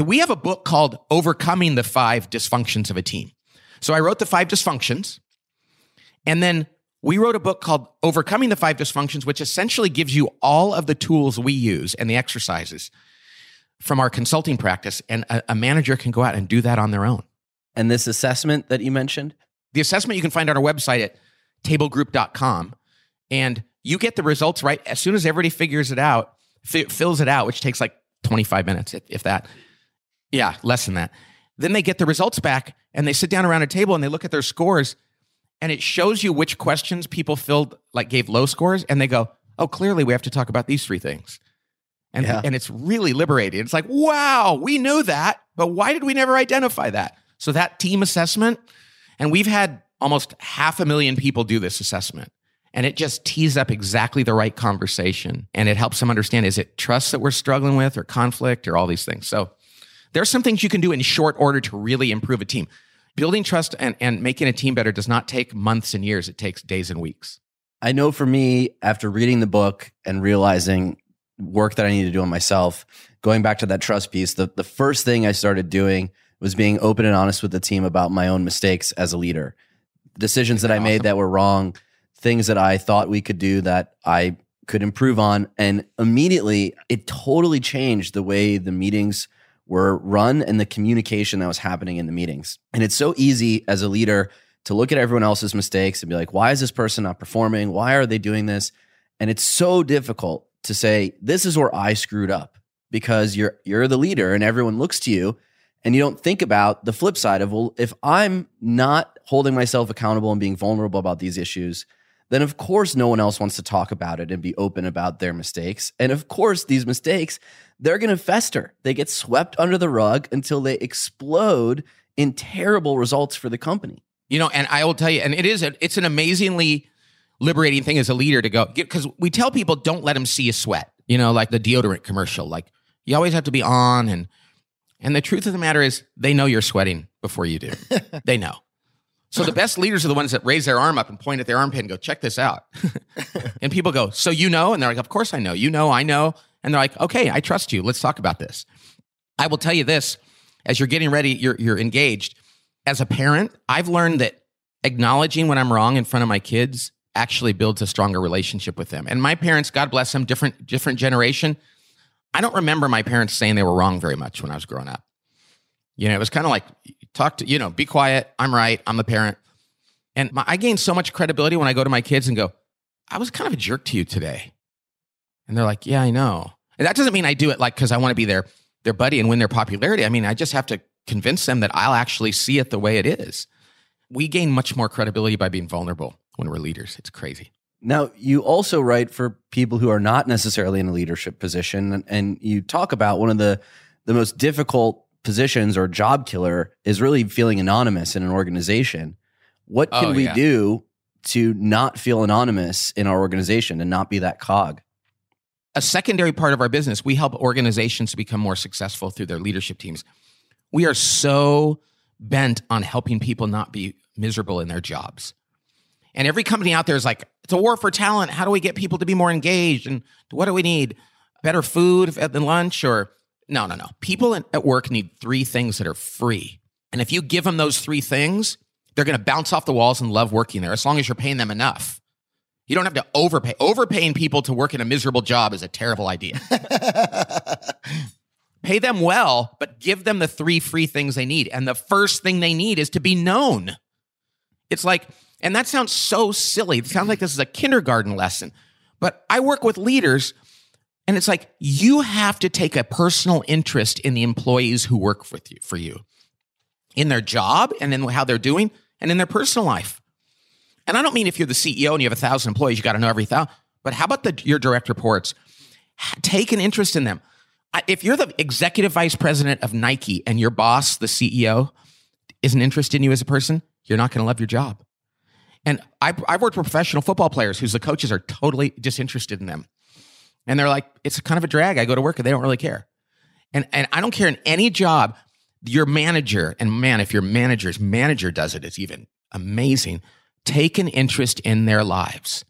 We have a book called Overcoming the Five Dysfunctions of a Team. So I wrote the five dysfunctions, and then we wrote a book called Overcoming the Five Dysfunctions, which essentially gives you all of the tools we use and the exercises from our consulting practice. And a, a manager can go out and do that on their own. And this assessment that you mentioned? The assessment you can find on our website at tablegroup.com. And you get the results right as soon as everybody figures it out, f- fills it out, which takes like 25 minutes, if, if that. Yeah, less than that. Then they get the results back and they sit down around a table and they look at their scores and it shows you which questions people filled, like gave low scores. And they go, oh, clearly we have to talk about these three things. And, Yeah. and it's really liberating. It's like, wow, we knew that, but why did we never identify that? So that team assessment, and we've had almost half a million people do this assessment. And it just tees up exactly the right conversation. And it helps them understand is it trust that we're struggling with or conflict or all these things? So there's some things you can do in short order to really improve a team. Building trust and, and making a team better does not take months and years, it takes days and weeks. I know for me, after reading the book and realizing work that I need to do on myself, going back to that trust piece, the, the first thing I started doing was being open and honest with the team about my own mistakes as a leader. Decisions that I made that were wrong, things that I thought we could do that I could improve on. And immediately it totally changed the way the meetings were run and the communication that was happening in the meetings. And it's so easy as a leader to look at everyone else's mistakes and be like, why is this person not performing? Why are they doing this? And it's so difficult to say, this is where I screwed up because you're you're the leader and everyone looks to you and you don't think about the flip side of well, if I'm not holding myself accountable and being vulnerable about these issues, then of course no one else wants to talk about it and be open about their mistakes. And of course, these mistakes, they're gonna fester. They get swept under the rug until they explode in terrible results for the company. You know, and I will tell you, and it is, a, it's an amazingly liberating thing as a leader to go, because we tell people don't let them see you sweat, you know, like the deodorant commercial. Like you always have to be on. And, and the truth of the matter is they know you're sweating before you do. they know. So the best leaders are the ones that raise their arm up and point at their armpit and go, check this out. and people go, so you know? And they're like, of course I know. You know, I know. And they're like, okay, I trust you. Let's talk about this. I will tell you this as you're getting ready, you're, you're engaged. As a parent, I've learned that acknowledging when I'm wrong in front of my kids actually builds a stronger relationship with them. And my parents, God bless them, different different generation. I don't remember my parents saying they were wrong very much when I was growing up. You know, it was kind of like talk to, you know, be quiet. I'm right. I'm the parent. And my, I gain so much credibility when I go to my kids and go, I was kind of a jerk to you today. And they're like, yeah, I know. And that doesn't mean I do it like because I want to be their their buddy and win their popularity. I mean, I just have to convince them that I'll actually see it the way it is. We gain much more credibility by being vulnerable when we're leaders. It's crazy. Now, you also write for people who are not necessarily in a leadership position, and, you talk about one of the the most difficult positions or job killer is really feeling anonymous in an organization. What can Oh, we do to not feel anonymous in our organization and not be that cog? A secondary part of our business, we help organizations become more successful through their leadership teams. We are so bent on helping people not be miserable in their jobs. And every company out there is like, it's a war for talent. How do we get people to be more engaged? And what do we need? Better food at the lunch? Or no, no, no. People at work need three things that are free. And if you give them those three things, they're going to bounce off the walls and love working there as long as you're paying them enough. You don't have to overpay. Overpaying people to work in a miserable job is a terrible idea. Pay them well, but give them the three free things they need. And the first thing they need is to be known. It's like, and that sounds so silly. It sounds like this is a kindergarten lesson. But I work with leaders, and it's like you have to take a personal interest in the employees who work with you for you, in their job and in how they're doing, and in their personal life. And I don't mean if you're the CEO and you have a thousand employees, you got to know every thousand. But how about the, your direct reports? Take an interest in them. If you're the executive vice president of Nike and your boss, the CEO, isn't interested in you as a person, you're not going to love your job. And I've, I've worked with professional football players whose the coaches are totally disinterested in them. And they're like, it's kind of a drag. I go to work and they don't really care. And, and I don't care in any job, your manager, and man, if your manager's manager does it, it's even amazing. Take an interest in their lives.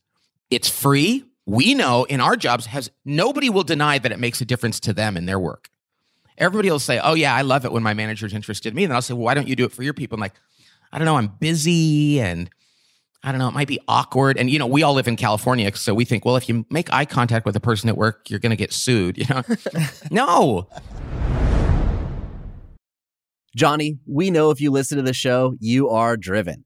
It's free. We know in our jobs has nobody will deny that it makes a difference to them in their work. Everybody will say, "Oh yeah, I love it when my manager's interested in me." And then I'll say, "Well, why don't you do it for your people?" I'm like, "I don't know, I'm busy and I don't know, it might be awkward." And you know, we all live in California, so we think, "Well, if you make eye contact with a person at work, you're going to get sued." You know, no. Johnny, we know if you listen to the show, you are driven.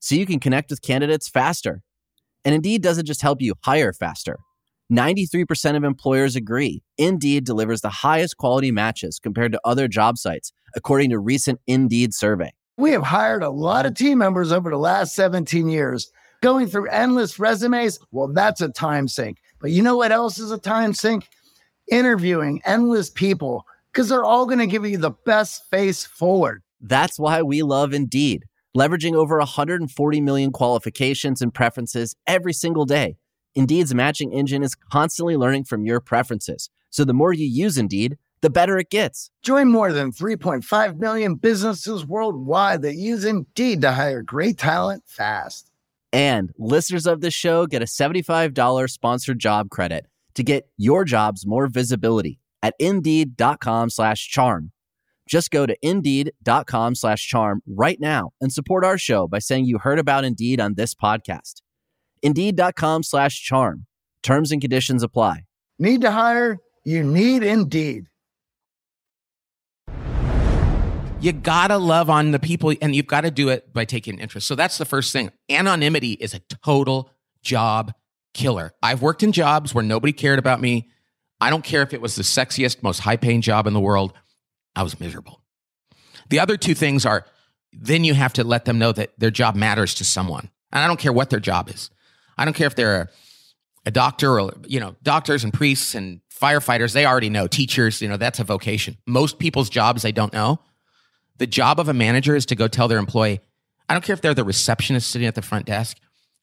so you can connect with candidates faster. And Indeed doesn't just help you hire faster. 93% of employers agree Indeed delivers the highest quality matches compared to other job sites, according to recent Indeed survey. We have hired a lot of team members over the last 17 years. Going through endless resumes, well, that's a time sink. But you know what else is a time sink? Interviewing endless people because they're all going to give you the best face forward. That's why we love Indeed, leveraging over 140 million qualifications and preferences every single day. Indeed's matching engine is constantly learning from your preferences. So the more you use Indeed, the better it gets. Join more than 3.5 million businesses worldwide that use Indeed to hire great talent fast. And listeners of this show get a $75 sponsored job credit to get your jobs more visibility at indeed.com slash charm. Just go to indeed.com slash charm right now and support our show by saying you heard about Indeed on this podcast. Indeed.com slash charm. Terms and conditions apply. Need to hire? You need Indeed. You gotta love on the people and you've got to do it by taking interest. So that's the first thing. Anonymity is a total job killer. I've worked in jobs where nobody cared about me. I don't care if it was the sexiest, most high paying job in the world. I was miserable. The other two things are then you have to let them know that their job matters to someone. And I don't care what their job is. I don't care if they're a, a doctor or, you know, doctors and priests and firefighters, they already know. Teachers, you know, that's a vocation. Most people's jobs they don't know. The job of a manager is to go tell their employee, I don't care if they're the receptionist sitting at the front desk.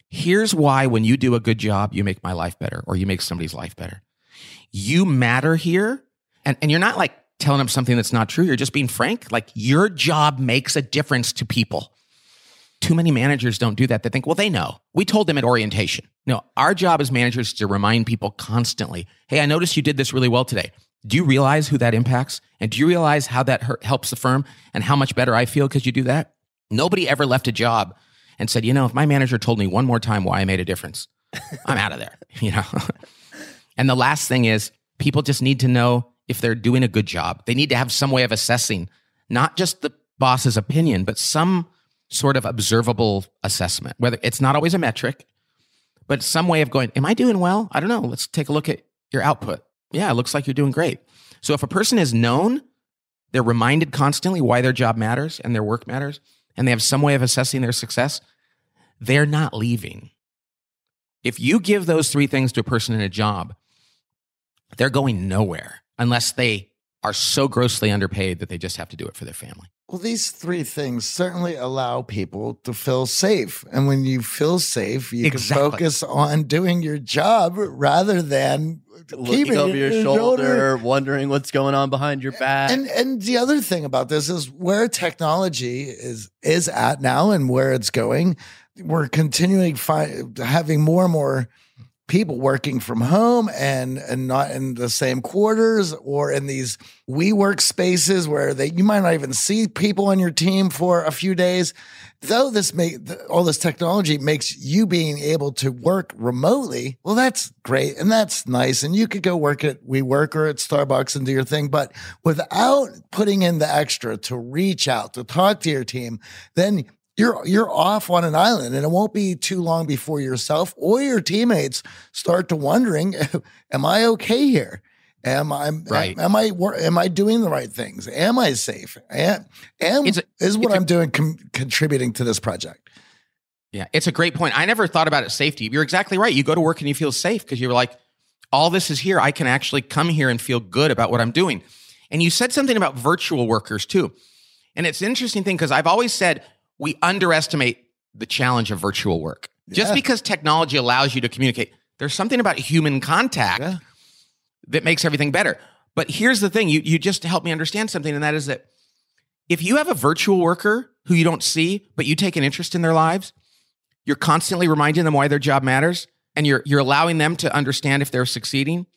Here's why when you do a good job, you make my life better or you make somebody's life better. You matter here. And, and you're not like telling them something that's not true. You're just being frank. Like your job makes a difference to people. Too many managers don't do that. They think, well, they know. We told them at orientation. No, our job as managers is to remind people constantly hey, I noticed you did this really well today. Do you realize who that impacts? And do you realize how that helps the firm and how much better I feel because you do that? Nobody ever left a job and said, you know, if my manager told me one more time why I made a difference, I'm out of there, you know? and the last thing is people just need to know if they're doing a good job. They need to have some way of assessing not just the boss's opinion, but some sort of observable assessment. Whether it's not always a metric, but some way of going, Am I doing well? I don't know. Let's take a look at your output. Yeah, it looks like you're doing great. So if a person is known, they're reminded constantly why their job matters and their work matters, and they have some way of assessing their success, they're not leaving. If you give those three things to a person in a job, they're going nowhere unless they are so grossly underpaid that they just have to do it for their family. Well, these three things certainly allow people to feel safe. And when you feel safe, you exactly. can focus on doing your job rather than looking over your, your shoulder, shoulder, wondering what's going on behind your back. And and the other thing about this is where technology is is at now and where it's going. We're continuing fi- having more and more people working from home and and not in the same quarters or in these WeWork spaces where they you might not even see people on your team for a few days. Though this make all this technology makes you being able to work remotely, well, that's great and that's nice. And you could go work at WeWork or at Starbucks and do your thing, but without putting in the extra to reach out to talk to your team, then you're you're off on an island and it won't be too long before yourself or your teammates start to wondering am i okay here? Am i right. am, am i am i doing the right things? Am i safe? Am, am a, is what i'm a, doing com- contributing to this project. Yeah it's a great point. I never thought about it safety. You're exactly right. You go to work and you feel safe because you're like all this is here. I can actually come here and feel good about what i'm doing. And you said something about virtual workers too. And it's an interesting thing because i've always said we underestimate the challenge of virtual work. Yeah. Just because technology allows you to communicate, there's something about human contact yeah. that makes everything better. But here's the thing you, you just help me understand something, and that is that if you have a virtual worker who you don't see, but you take an interest in their lives, you're constantly reminding them why their job matters, and you're, you're allowing them to understand if they're succeeding,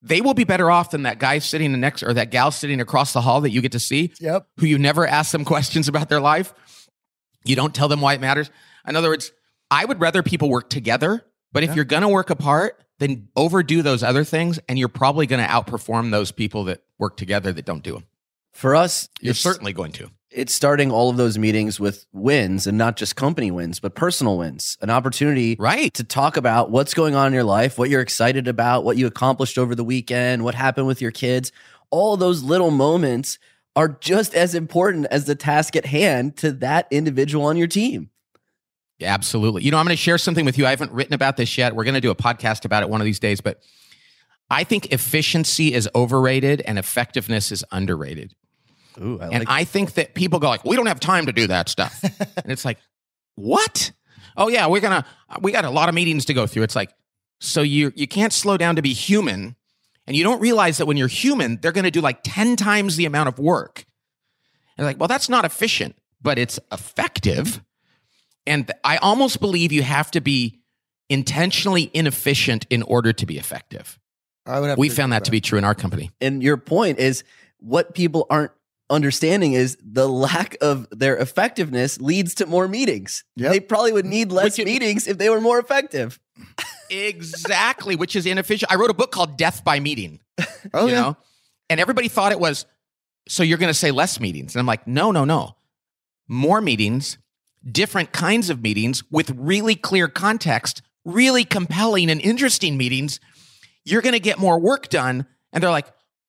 they will be better off than that guy sitting next or that gal sitting across the hall that you get to see, yep. who you never ask them questions about their life you don't tell them why it matters. In other words, I would rather people work together, but if yeah. you're going to work apart, then overdo those other things, and you're probably going to outperform those people that work together that don't do them. For us, You're certainly going to. it's starting all of those meetings with wins and not just company wins, but personal wins. An opportunity Right. to talk about what's going on in your life, what you're excited about, what you accomplished over the weekend, what happened with your kids. All those little moments are just as important as the task at hand to that individual on your team. Yeah, absolutely. You know, I'm going to share something with you. I haven't written about this yet. We're going to do a podcast about it one of these days, but I think efficiency is overrated and effectiveness is underrated. Ooh, I and I think that people go like, "We don't have time to do that stuff," and it's like, "What? Oh yeah, we're gonna we got a lot of meetings to go through." It's like, so you you can't slow down to be human, and you don't realize that when you're human, they're going to do like ten times the amount of work. And like, well, that's not efficient, but it's effective. And I almost believe you have to be intentionally inefficient in order to be effective. I would have We found agree that to be true in our company. and your point is what people aren't understanding is the lack of their effectiveness leads to more meetings. Yep. They probably would need less Which meetings if they were more effective. exactly, which is inefficient. I wrote a book called Death by Meeting. Oh you yeah. know, and everybody thought it was. So you're going to say less meetings, and I'm like, no, no, no, more meetings, different kinds of meetings with really clear context, really compelling and interesting meetings. You're going to get more work done, and they're like,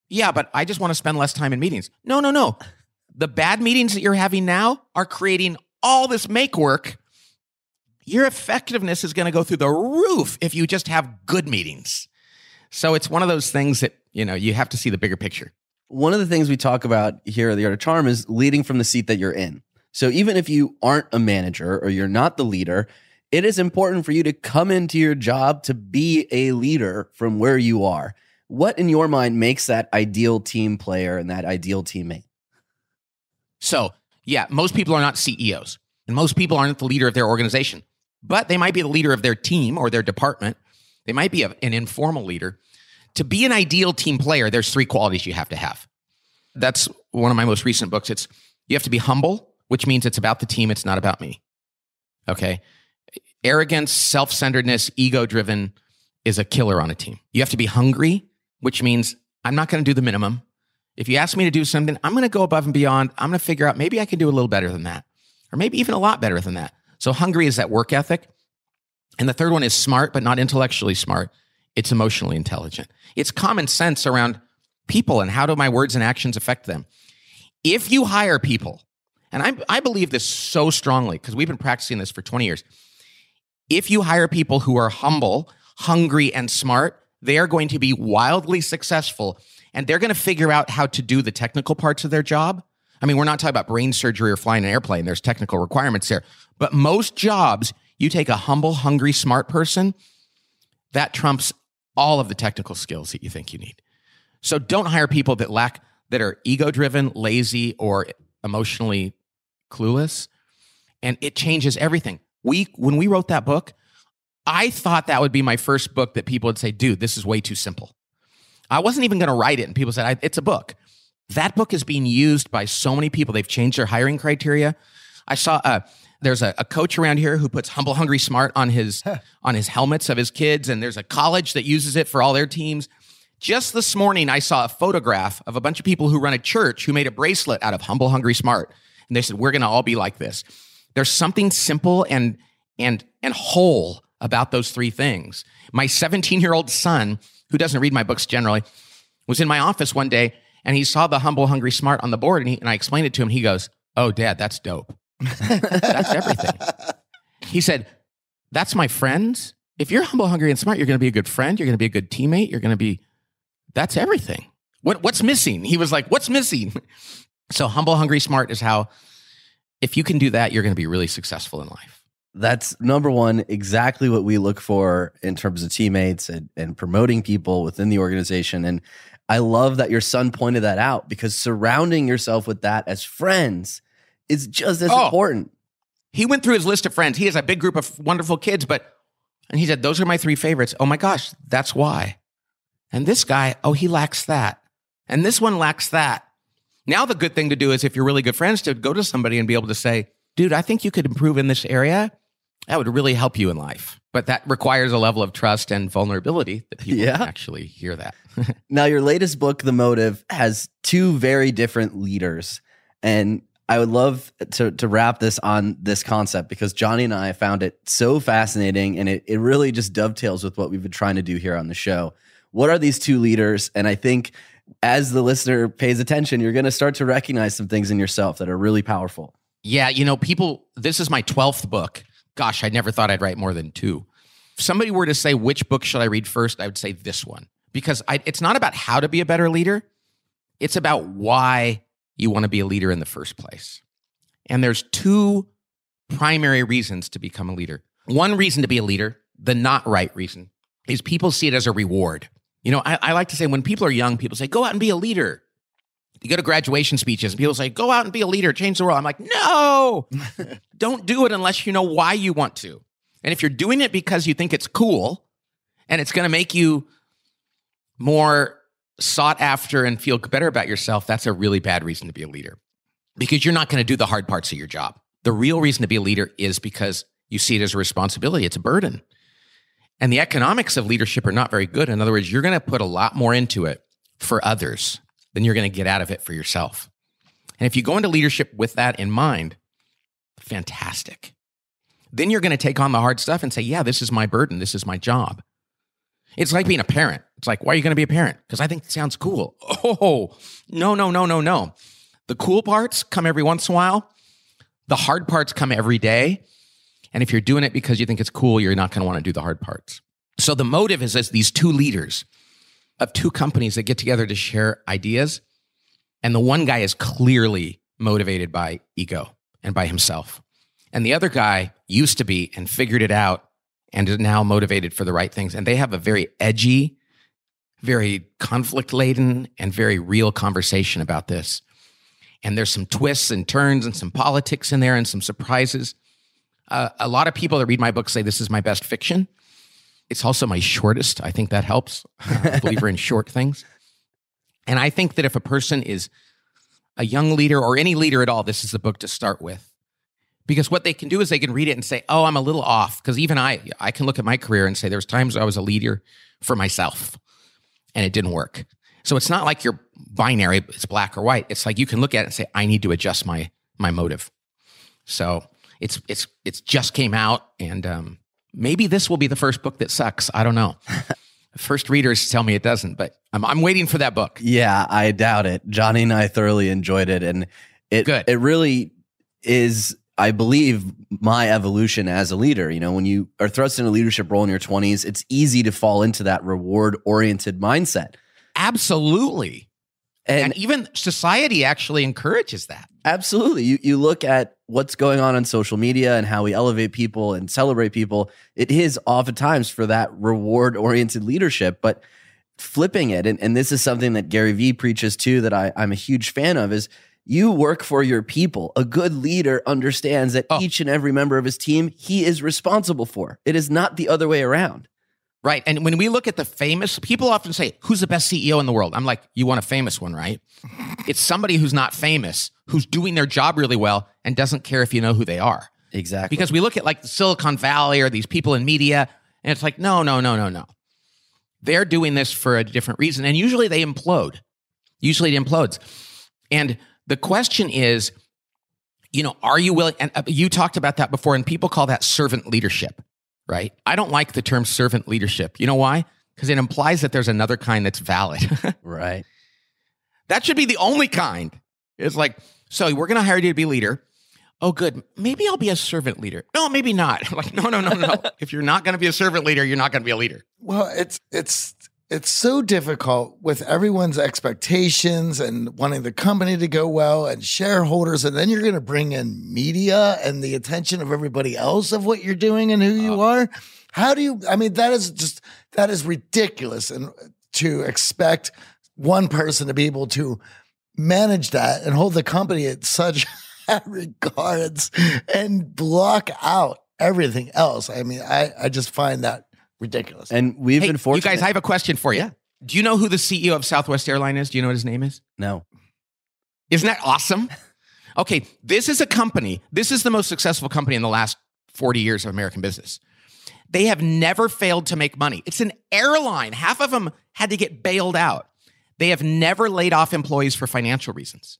yeah, but I just want to spend less time in meetings. No, no, no. The bad meetings that you're having now are creating all this make work. Your effectiveness is going to go through the roof if you just have good meetings. So it's one of those things that, you know, you have to see the bigger picture. one of the things we talk about here at the Art of Charm is leading from the seat that you're in. So even if you aren't a manager or you're not the leader, it is important for you to come into your job to be a leader from where you are. What in your mind makes that ideal team player and that ideal teammate? So, yeah, most people are not CEOs and most people aren't the leader of their organization, but they might be the leader of their team or their department. They might be a- an informal leader. To be an ideal team player, there's three qualities you have to have. That's one of my most recent books. It's you have to be humble, which means it's about the team, it's not about me. Okay. Arrogance, self centeredness, ego driven is a killer on a team. You have to be hungry, which means I'm not going to do the minimum. If you ask me to do something, I'm going to go above and beyond. I'm going to figure out maybe I can do a little better than that, or maybe even a lot better than that. So, hungry is that work ethic. And the third one is smart, but not intellectually smart. It's emotionally intelligent. It's common sense around people and how do my words and actions affect them. If you hire people, and I, I believe this so strongly because we've been practicing this for 20 years. If you hire people who are humble, hungry, and smart, they are going to be wildly successful and they're going to figure out how to do the technical parts of their job. I mean, we're not talking about brain surgery or flying an airplane. There's technical requirements there. But most jobs, you take a humble, hungry, smart person, that trumps all of the technical skills that you think you need. So don't hire people that lack, that are ego driven, lazy, or emotionally clueless. And it changes everything. We, when we wrote that book, I thought that would be my first book that people would say, dude, this is way too simple. I wasn't even going to write it. And people said, it's a book. That book is being used by so many people. They've changed their hiring criteria. I saw uh, there's a, a coach around here who puts humble, hungry, smart on his on his helmets of his kids, and there's a college that uses it for all their teams. Just this morning, I saw a photograph of a bunch of people who run a church who made a bracelet out of humble, hungry, smart, and they said we're going to all be like this. There's something simple and and and whole about those three things. My 17 year old son, who doesn't read my books generally, was in my office one day and he saw the humble, hungry, smart on the board, and, he, and I explained it to him. He goes, "Oh, Dad, that's dope. that's everything." He said, "That's my friends. If you're humble, hungry, and smart, you're going to be a good friend. You're going to be a good teammate. You're going to be. That's everything. What what's missing?" He was like, "What's missing?" So humble, hungry, smart is how. If you can do that, you're going to be really successful in life. That's number one, exactly what we look for in terms of teammates and, and promoting people within the organization. And I love that your son pointed that out because surrounding yourself with that as friends is just as Oh. important. he went through his list of friends. He has a big group of wonderful kids, but and he said, Those are my three favorites. Oh my gosh, that's why. And this guy, oh, he lacks that. And this one lacks that. Now, the good thing to do is if you're really good friends, to go to somebody and be able to say, Dude, I think you could improve in this area. That would really help you in life. But that requires a level of trust and vulnerability that people Yeah. actually hear that. Now, your latest book, The Motive, has two very different leaders. And I would love to, to wrap this on this concept because Johnny and I found it so fascinating and it, it really just dovetails with what we've been trying to do here on the show. What are these two leaders? And I think as the listener pays attention, you're going to start to recognize some things in yourself that are really powerful. Yeah, you know, people, this is my 12th book. Gosh, I never thought I'd write more than two. If somebody were to say, which book should I read first? I would say this one because I, it's not about how to be a better leader, it's about why you want to be a leader in the first place. And there's two primary reasons to become a leader. One reason to be a leader, the not right reason, is people see it as a reward. You know, I, I like to say when people are young, people say, go out and be a leader. You go to graduation speeches and people say, go out and be a leader, change the world. I'm like, no, don't do it unless you know why you want to. And if you're doing it because you think it's cool and it's going to make you more sought after and feel better about yourself, that's a really bad reason to be a leader because you're not going to do the hard parts of your job. The real reason to be a leader is because you see it as a responsibility, it's a burden. And the economics of leadership are not very good. In other words, you're going to put a lot more into it for others than you're going to get out of it for yourself. And if you go into leadership with that in mind, fantastic. Then you're going to take on the hard stuff and say, yeah, this is my burden. This is my job. It's like being a parent. It's like, why are you going to be a parent? Because I think it sounds cool. Oh, no, no, no, no, no. The cool parts come every once in a while. The hard parts come every day. And if you're doing it because you think it's cool, you're not going to want to do the hard parts. So the motive is as these two leaders of two companies that get together to share ideas. And the one guy is clearly motivated by ego and by himself. And the other guy used to be and figured it out and is now motivated for the right things. And they have a very edgy, very conflict laden, and very real conversation about this. And there's some twists and turns and some politics in there and some surprises. Uh, a lot of people that read my book say this is my best fiction. It's also my shortest. I think that helps. I'm a believer in short things. And I think that if a person is a young leader or any leader at all, this is the book to start with. Because what they can do is they can read it and say, "Oh, I'm a little off." Because even I, I can look at my career and say, "There's times I was a leader for myself, and it didn't work." So it's not like you're binary; it's black or white. It's like you can look at it and say, "I need to adjust my my motive." So it's it's it's just came out, and um, maybe this will be the first book that sucks. I don't know. first readers tell me it doesn't, but I'm I'm waiting for that book. Yeah, I doubt it. Johnny and I thoroughly enjoyed it, and it Good. it really is. I believe my evolution as a leader. You know, when you are thrust in a leadership role in your 20s, it's easy to fall into that reward oriented mindset. Absolutely. And, And, even society actually encourages that. absolutely, you you look at what's going on on social media and how we elevate people and celebrate people. It is oftentimes for that reward oriented leadership, but flipping it, and, and this is something that Gary Vee preaches too, that I, I'm a huge fan of, is you work for your people. A good leader understands that Oh. each and every member of his team he is responsible for. It is not the other way around. Right. And when we look at the famous, people often say, Who's the best CEO in the world? I'm like, You want a famous one, right? It's somebody who's not famous, who's doing their job really well and doesn't care if you know who they are. Exactly. Because we look at like the Silicon Valley or these people in media, and it's like, No, no, no, no, no. They're doing this for a different reason. And usually they implode. Usually it implodes. And the question is, you know, are you willing? And uh, you talked about that before, and people call that servant leadership, right? I don't like the term servant leadership. You know why? Because it implies that there's another kind that's valid. right. that should be the only kind. It's like, so we're going to hire you to be leader. Oh, good. Maybe I'll be a servant leader. No, maybe not. Like, no, no, no, no. if you're not going to be a servant leader, you're not going to be a leader. Well, it's it's it's so difficult with everyone's expectations and wanting the company to go well and shareholders, and then you're going to bring in media and the attention of everybody else of what you're doing and who you uh-huh. are. How do you? I mean, that is just that is ridiculous, and to expect one person to be able to manage that and hold the company at such high regards and block out everything else. I mean, I I just find that ridiculous. And we've Hey, been you guys, I have a question for you. Yeah. Do you know who the CEO of Southwest Airline is? Do you know what his name is? no. Isn't that awesome? Okay, this is a company. This is the most successful company in the last 40 years of American business. They have never failed to make money. It's an airline. Half of them had to get bailed out. They have never laid off employees for financial reasons.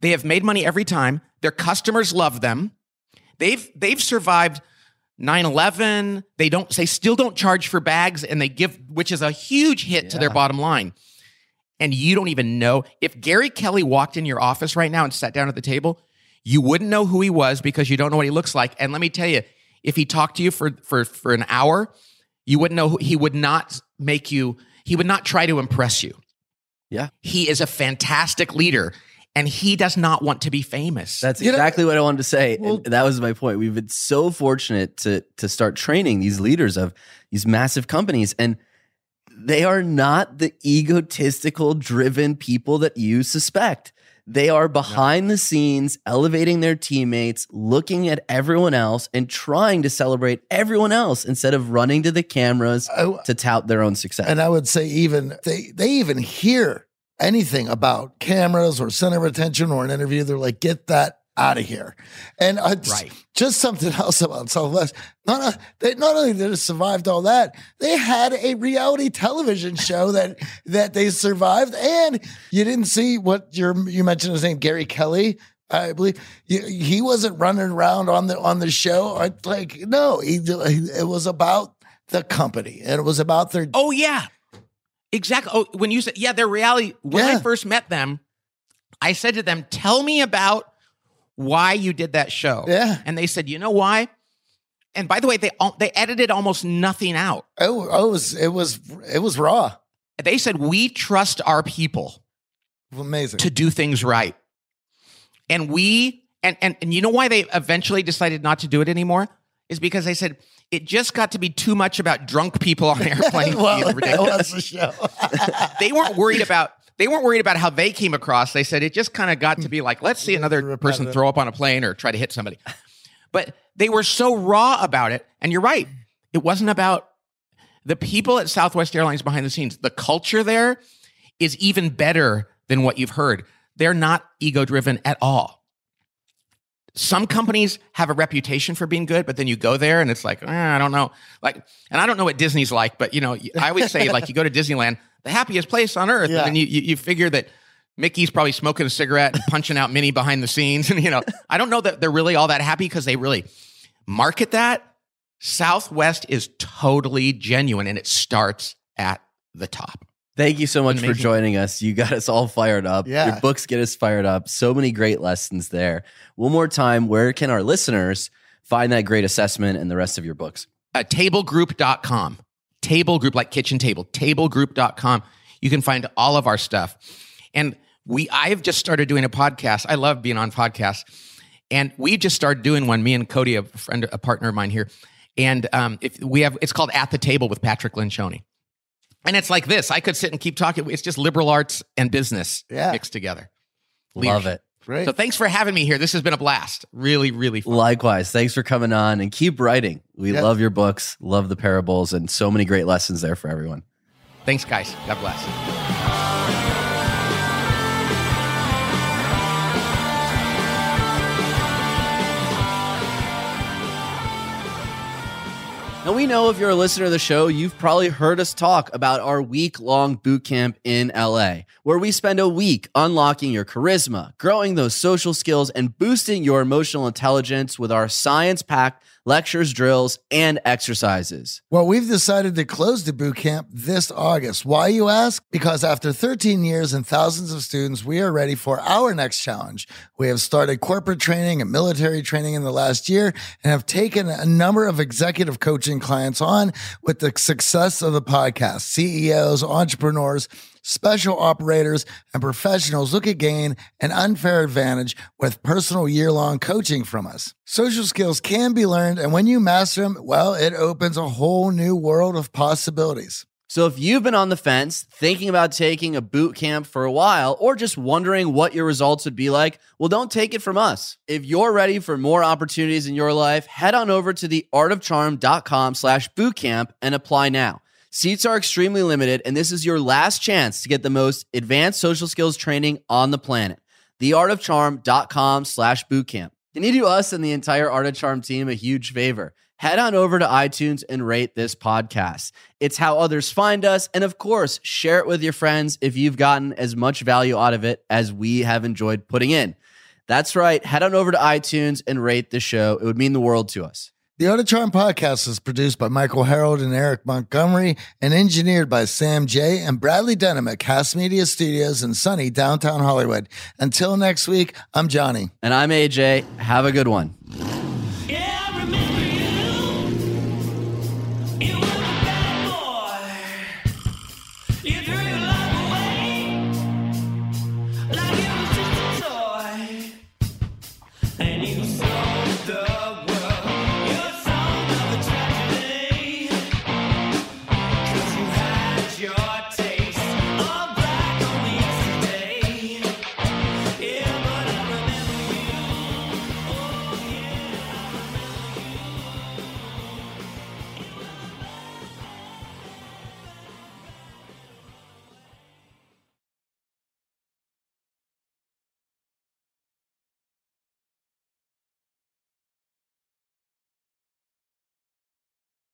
They have made money every time. Their customers love them. They've they've survived 9/11. They don't they still don't charge for bags and they give which is a huge hit to their bottom line. And you don't even know if Gary Kelly walked in your office right now and sat down at the table, you wouldn't know who he was because you don't know what he looks like. And let me tell you, if he talked to you for for for an hour, you wouldn't know who, he would not make you he would not try to impress you. Yeah. He is a fantastic leader and he does not want to be famous. That's You know- exactly what I wanted to say. Well- and that was my point. We've been so fortunate to to start training these leaders of these massive companies and they are not the egotistical driven people that you suspect. They are behind the scenes, elevating their teammates, looking at everyone else and trying to celebrate everyone else instead of running to the cameras I- to tout their own success. And I would say even they they even hear anything about cameras or center of attention or an interview, they're like, get that out of here. And uh, just, Right. just something else about Southwest. Not uh, they not only did it survived all that, they had a reality television show that that they survived. And you didn't see what your you mentioned his name, Gary Kelly. I believe he, he wasn't running around on the on the show. Like no, he, it was about the company and it was about their Oh yeah, exactly. Oh, when you said yeah, their reality. When I first met them, I said to them, "Tell me about why you did that show." Yeah. and they said, "You know why?" And by the way, they they edited almost nothing out. Oh, oh, it was it was it was raw. They said, "We trust our people Amazing. to do things right," and we and and and you know why they eventually decided not to do it anymore is because they said. It just got to be too much about drunk people on airplanes. well, that was the show. they weren't worried about they weren't worried about how they came across. They said it just kind of got to be like, let's see another person throw up on a plane or try to hit somebody. But they were so raw about it. And you're right. It wasn't about the people at Southwest Airlines behind the scenes. The culture there is even better than what you've heard. They're not ego driven at all. Some companies have a reputation for being good, but then you go there and it's like, eh, I don't know. Like, and I don't know what Disney's like, but you know, I always say like you go to Disneyland, the happiest place on earth, Yeah. and you, you you figure that Mickey's probably smoking a cigarette and punching out Minnie behind the scenes, and you know, I don't know that they're really all that happy because they really market that. Southwest is totally genuine, and it starts at the top. Thank you so much for joining us. You got us all fired up. Yeah. Your books get us fired up. So many great lessons there. One more time, where can our listeners find that great assessment and the rest of your books? uh, tablegroup.com. Table group, like kitchen table, tablegroup.com. You can find all of our stuff. And we, I've just started doing a podcast. I love being on podcasts. And we just started doing one, me and Cody, a friend, a partner of mine here. And um, if we have, it's called At the Table with Patrick Lencioni. And it's like this. I could sit and keep talking. It's just liberal arts and business Yeah. mixed together. Love it. Great. So thanks for having me here. This has been a blast. Really, really fun. Likewise. Thanks for coming on and keep writing. We Yeah. love your books, love the parables, and so many great lessons there for everyone. Thanks, guys. God bless. Now, we know if you're a listener to the show, you've probably heard us talk about our week long boot camp in LA, where we spend a week unlocking your charisma, growing those social skills, and boosting your emotional intelligence with our science packed lectures, drills, and exercises. Well, we've decided to close the boot camp this August. Why, you ask? Because after 13 years and thousands of students, we are ready for our next challenge. We have started corporate training and military training in the last year and have taken a number of executive coaching clients on with the success of the podcast. CEOs, entrepreneurs, special operators, and professionals look at gain an unfair advantage with personal year long coaching from us. Social skills can be learned, and when you master them, well, it opens a whole new world of possibilities. So, if you've been on the fence thinking about taking a boot camp for a while or just wondering what your results would be like, well, don't take it from us. If you're ready for more opportunities in your life, head on over to theartofcharm.com slash bootcamp and apply now. Seats are extremely limited, and this is your last chance to get the most advanced social skills training on the planet. Theartofcharm.com slash bootcamp. Can you do us and the entire Art of Charm team a huge favor? Head on over to iTunes and rate this podcast. It's how others find us. And of course, share it with your friends if you've gotten as much value out of it as we have enjoyed putting in. That's right. Head on over to iTunes and rate the show. It would mean the world to us. The Charm podcast is produced by Michael Harold and Eric Montgomery and engineered by Sam J. and Bradley Denham at Cast Media Studios in sunny downtown Hollywood. Until next week, I'm Johnny. And I'm AJ. Have a good one.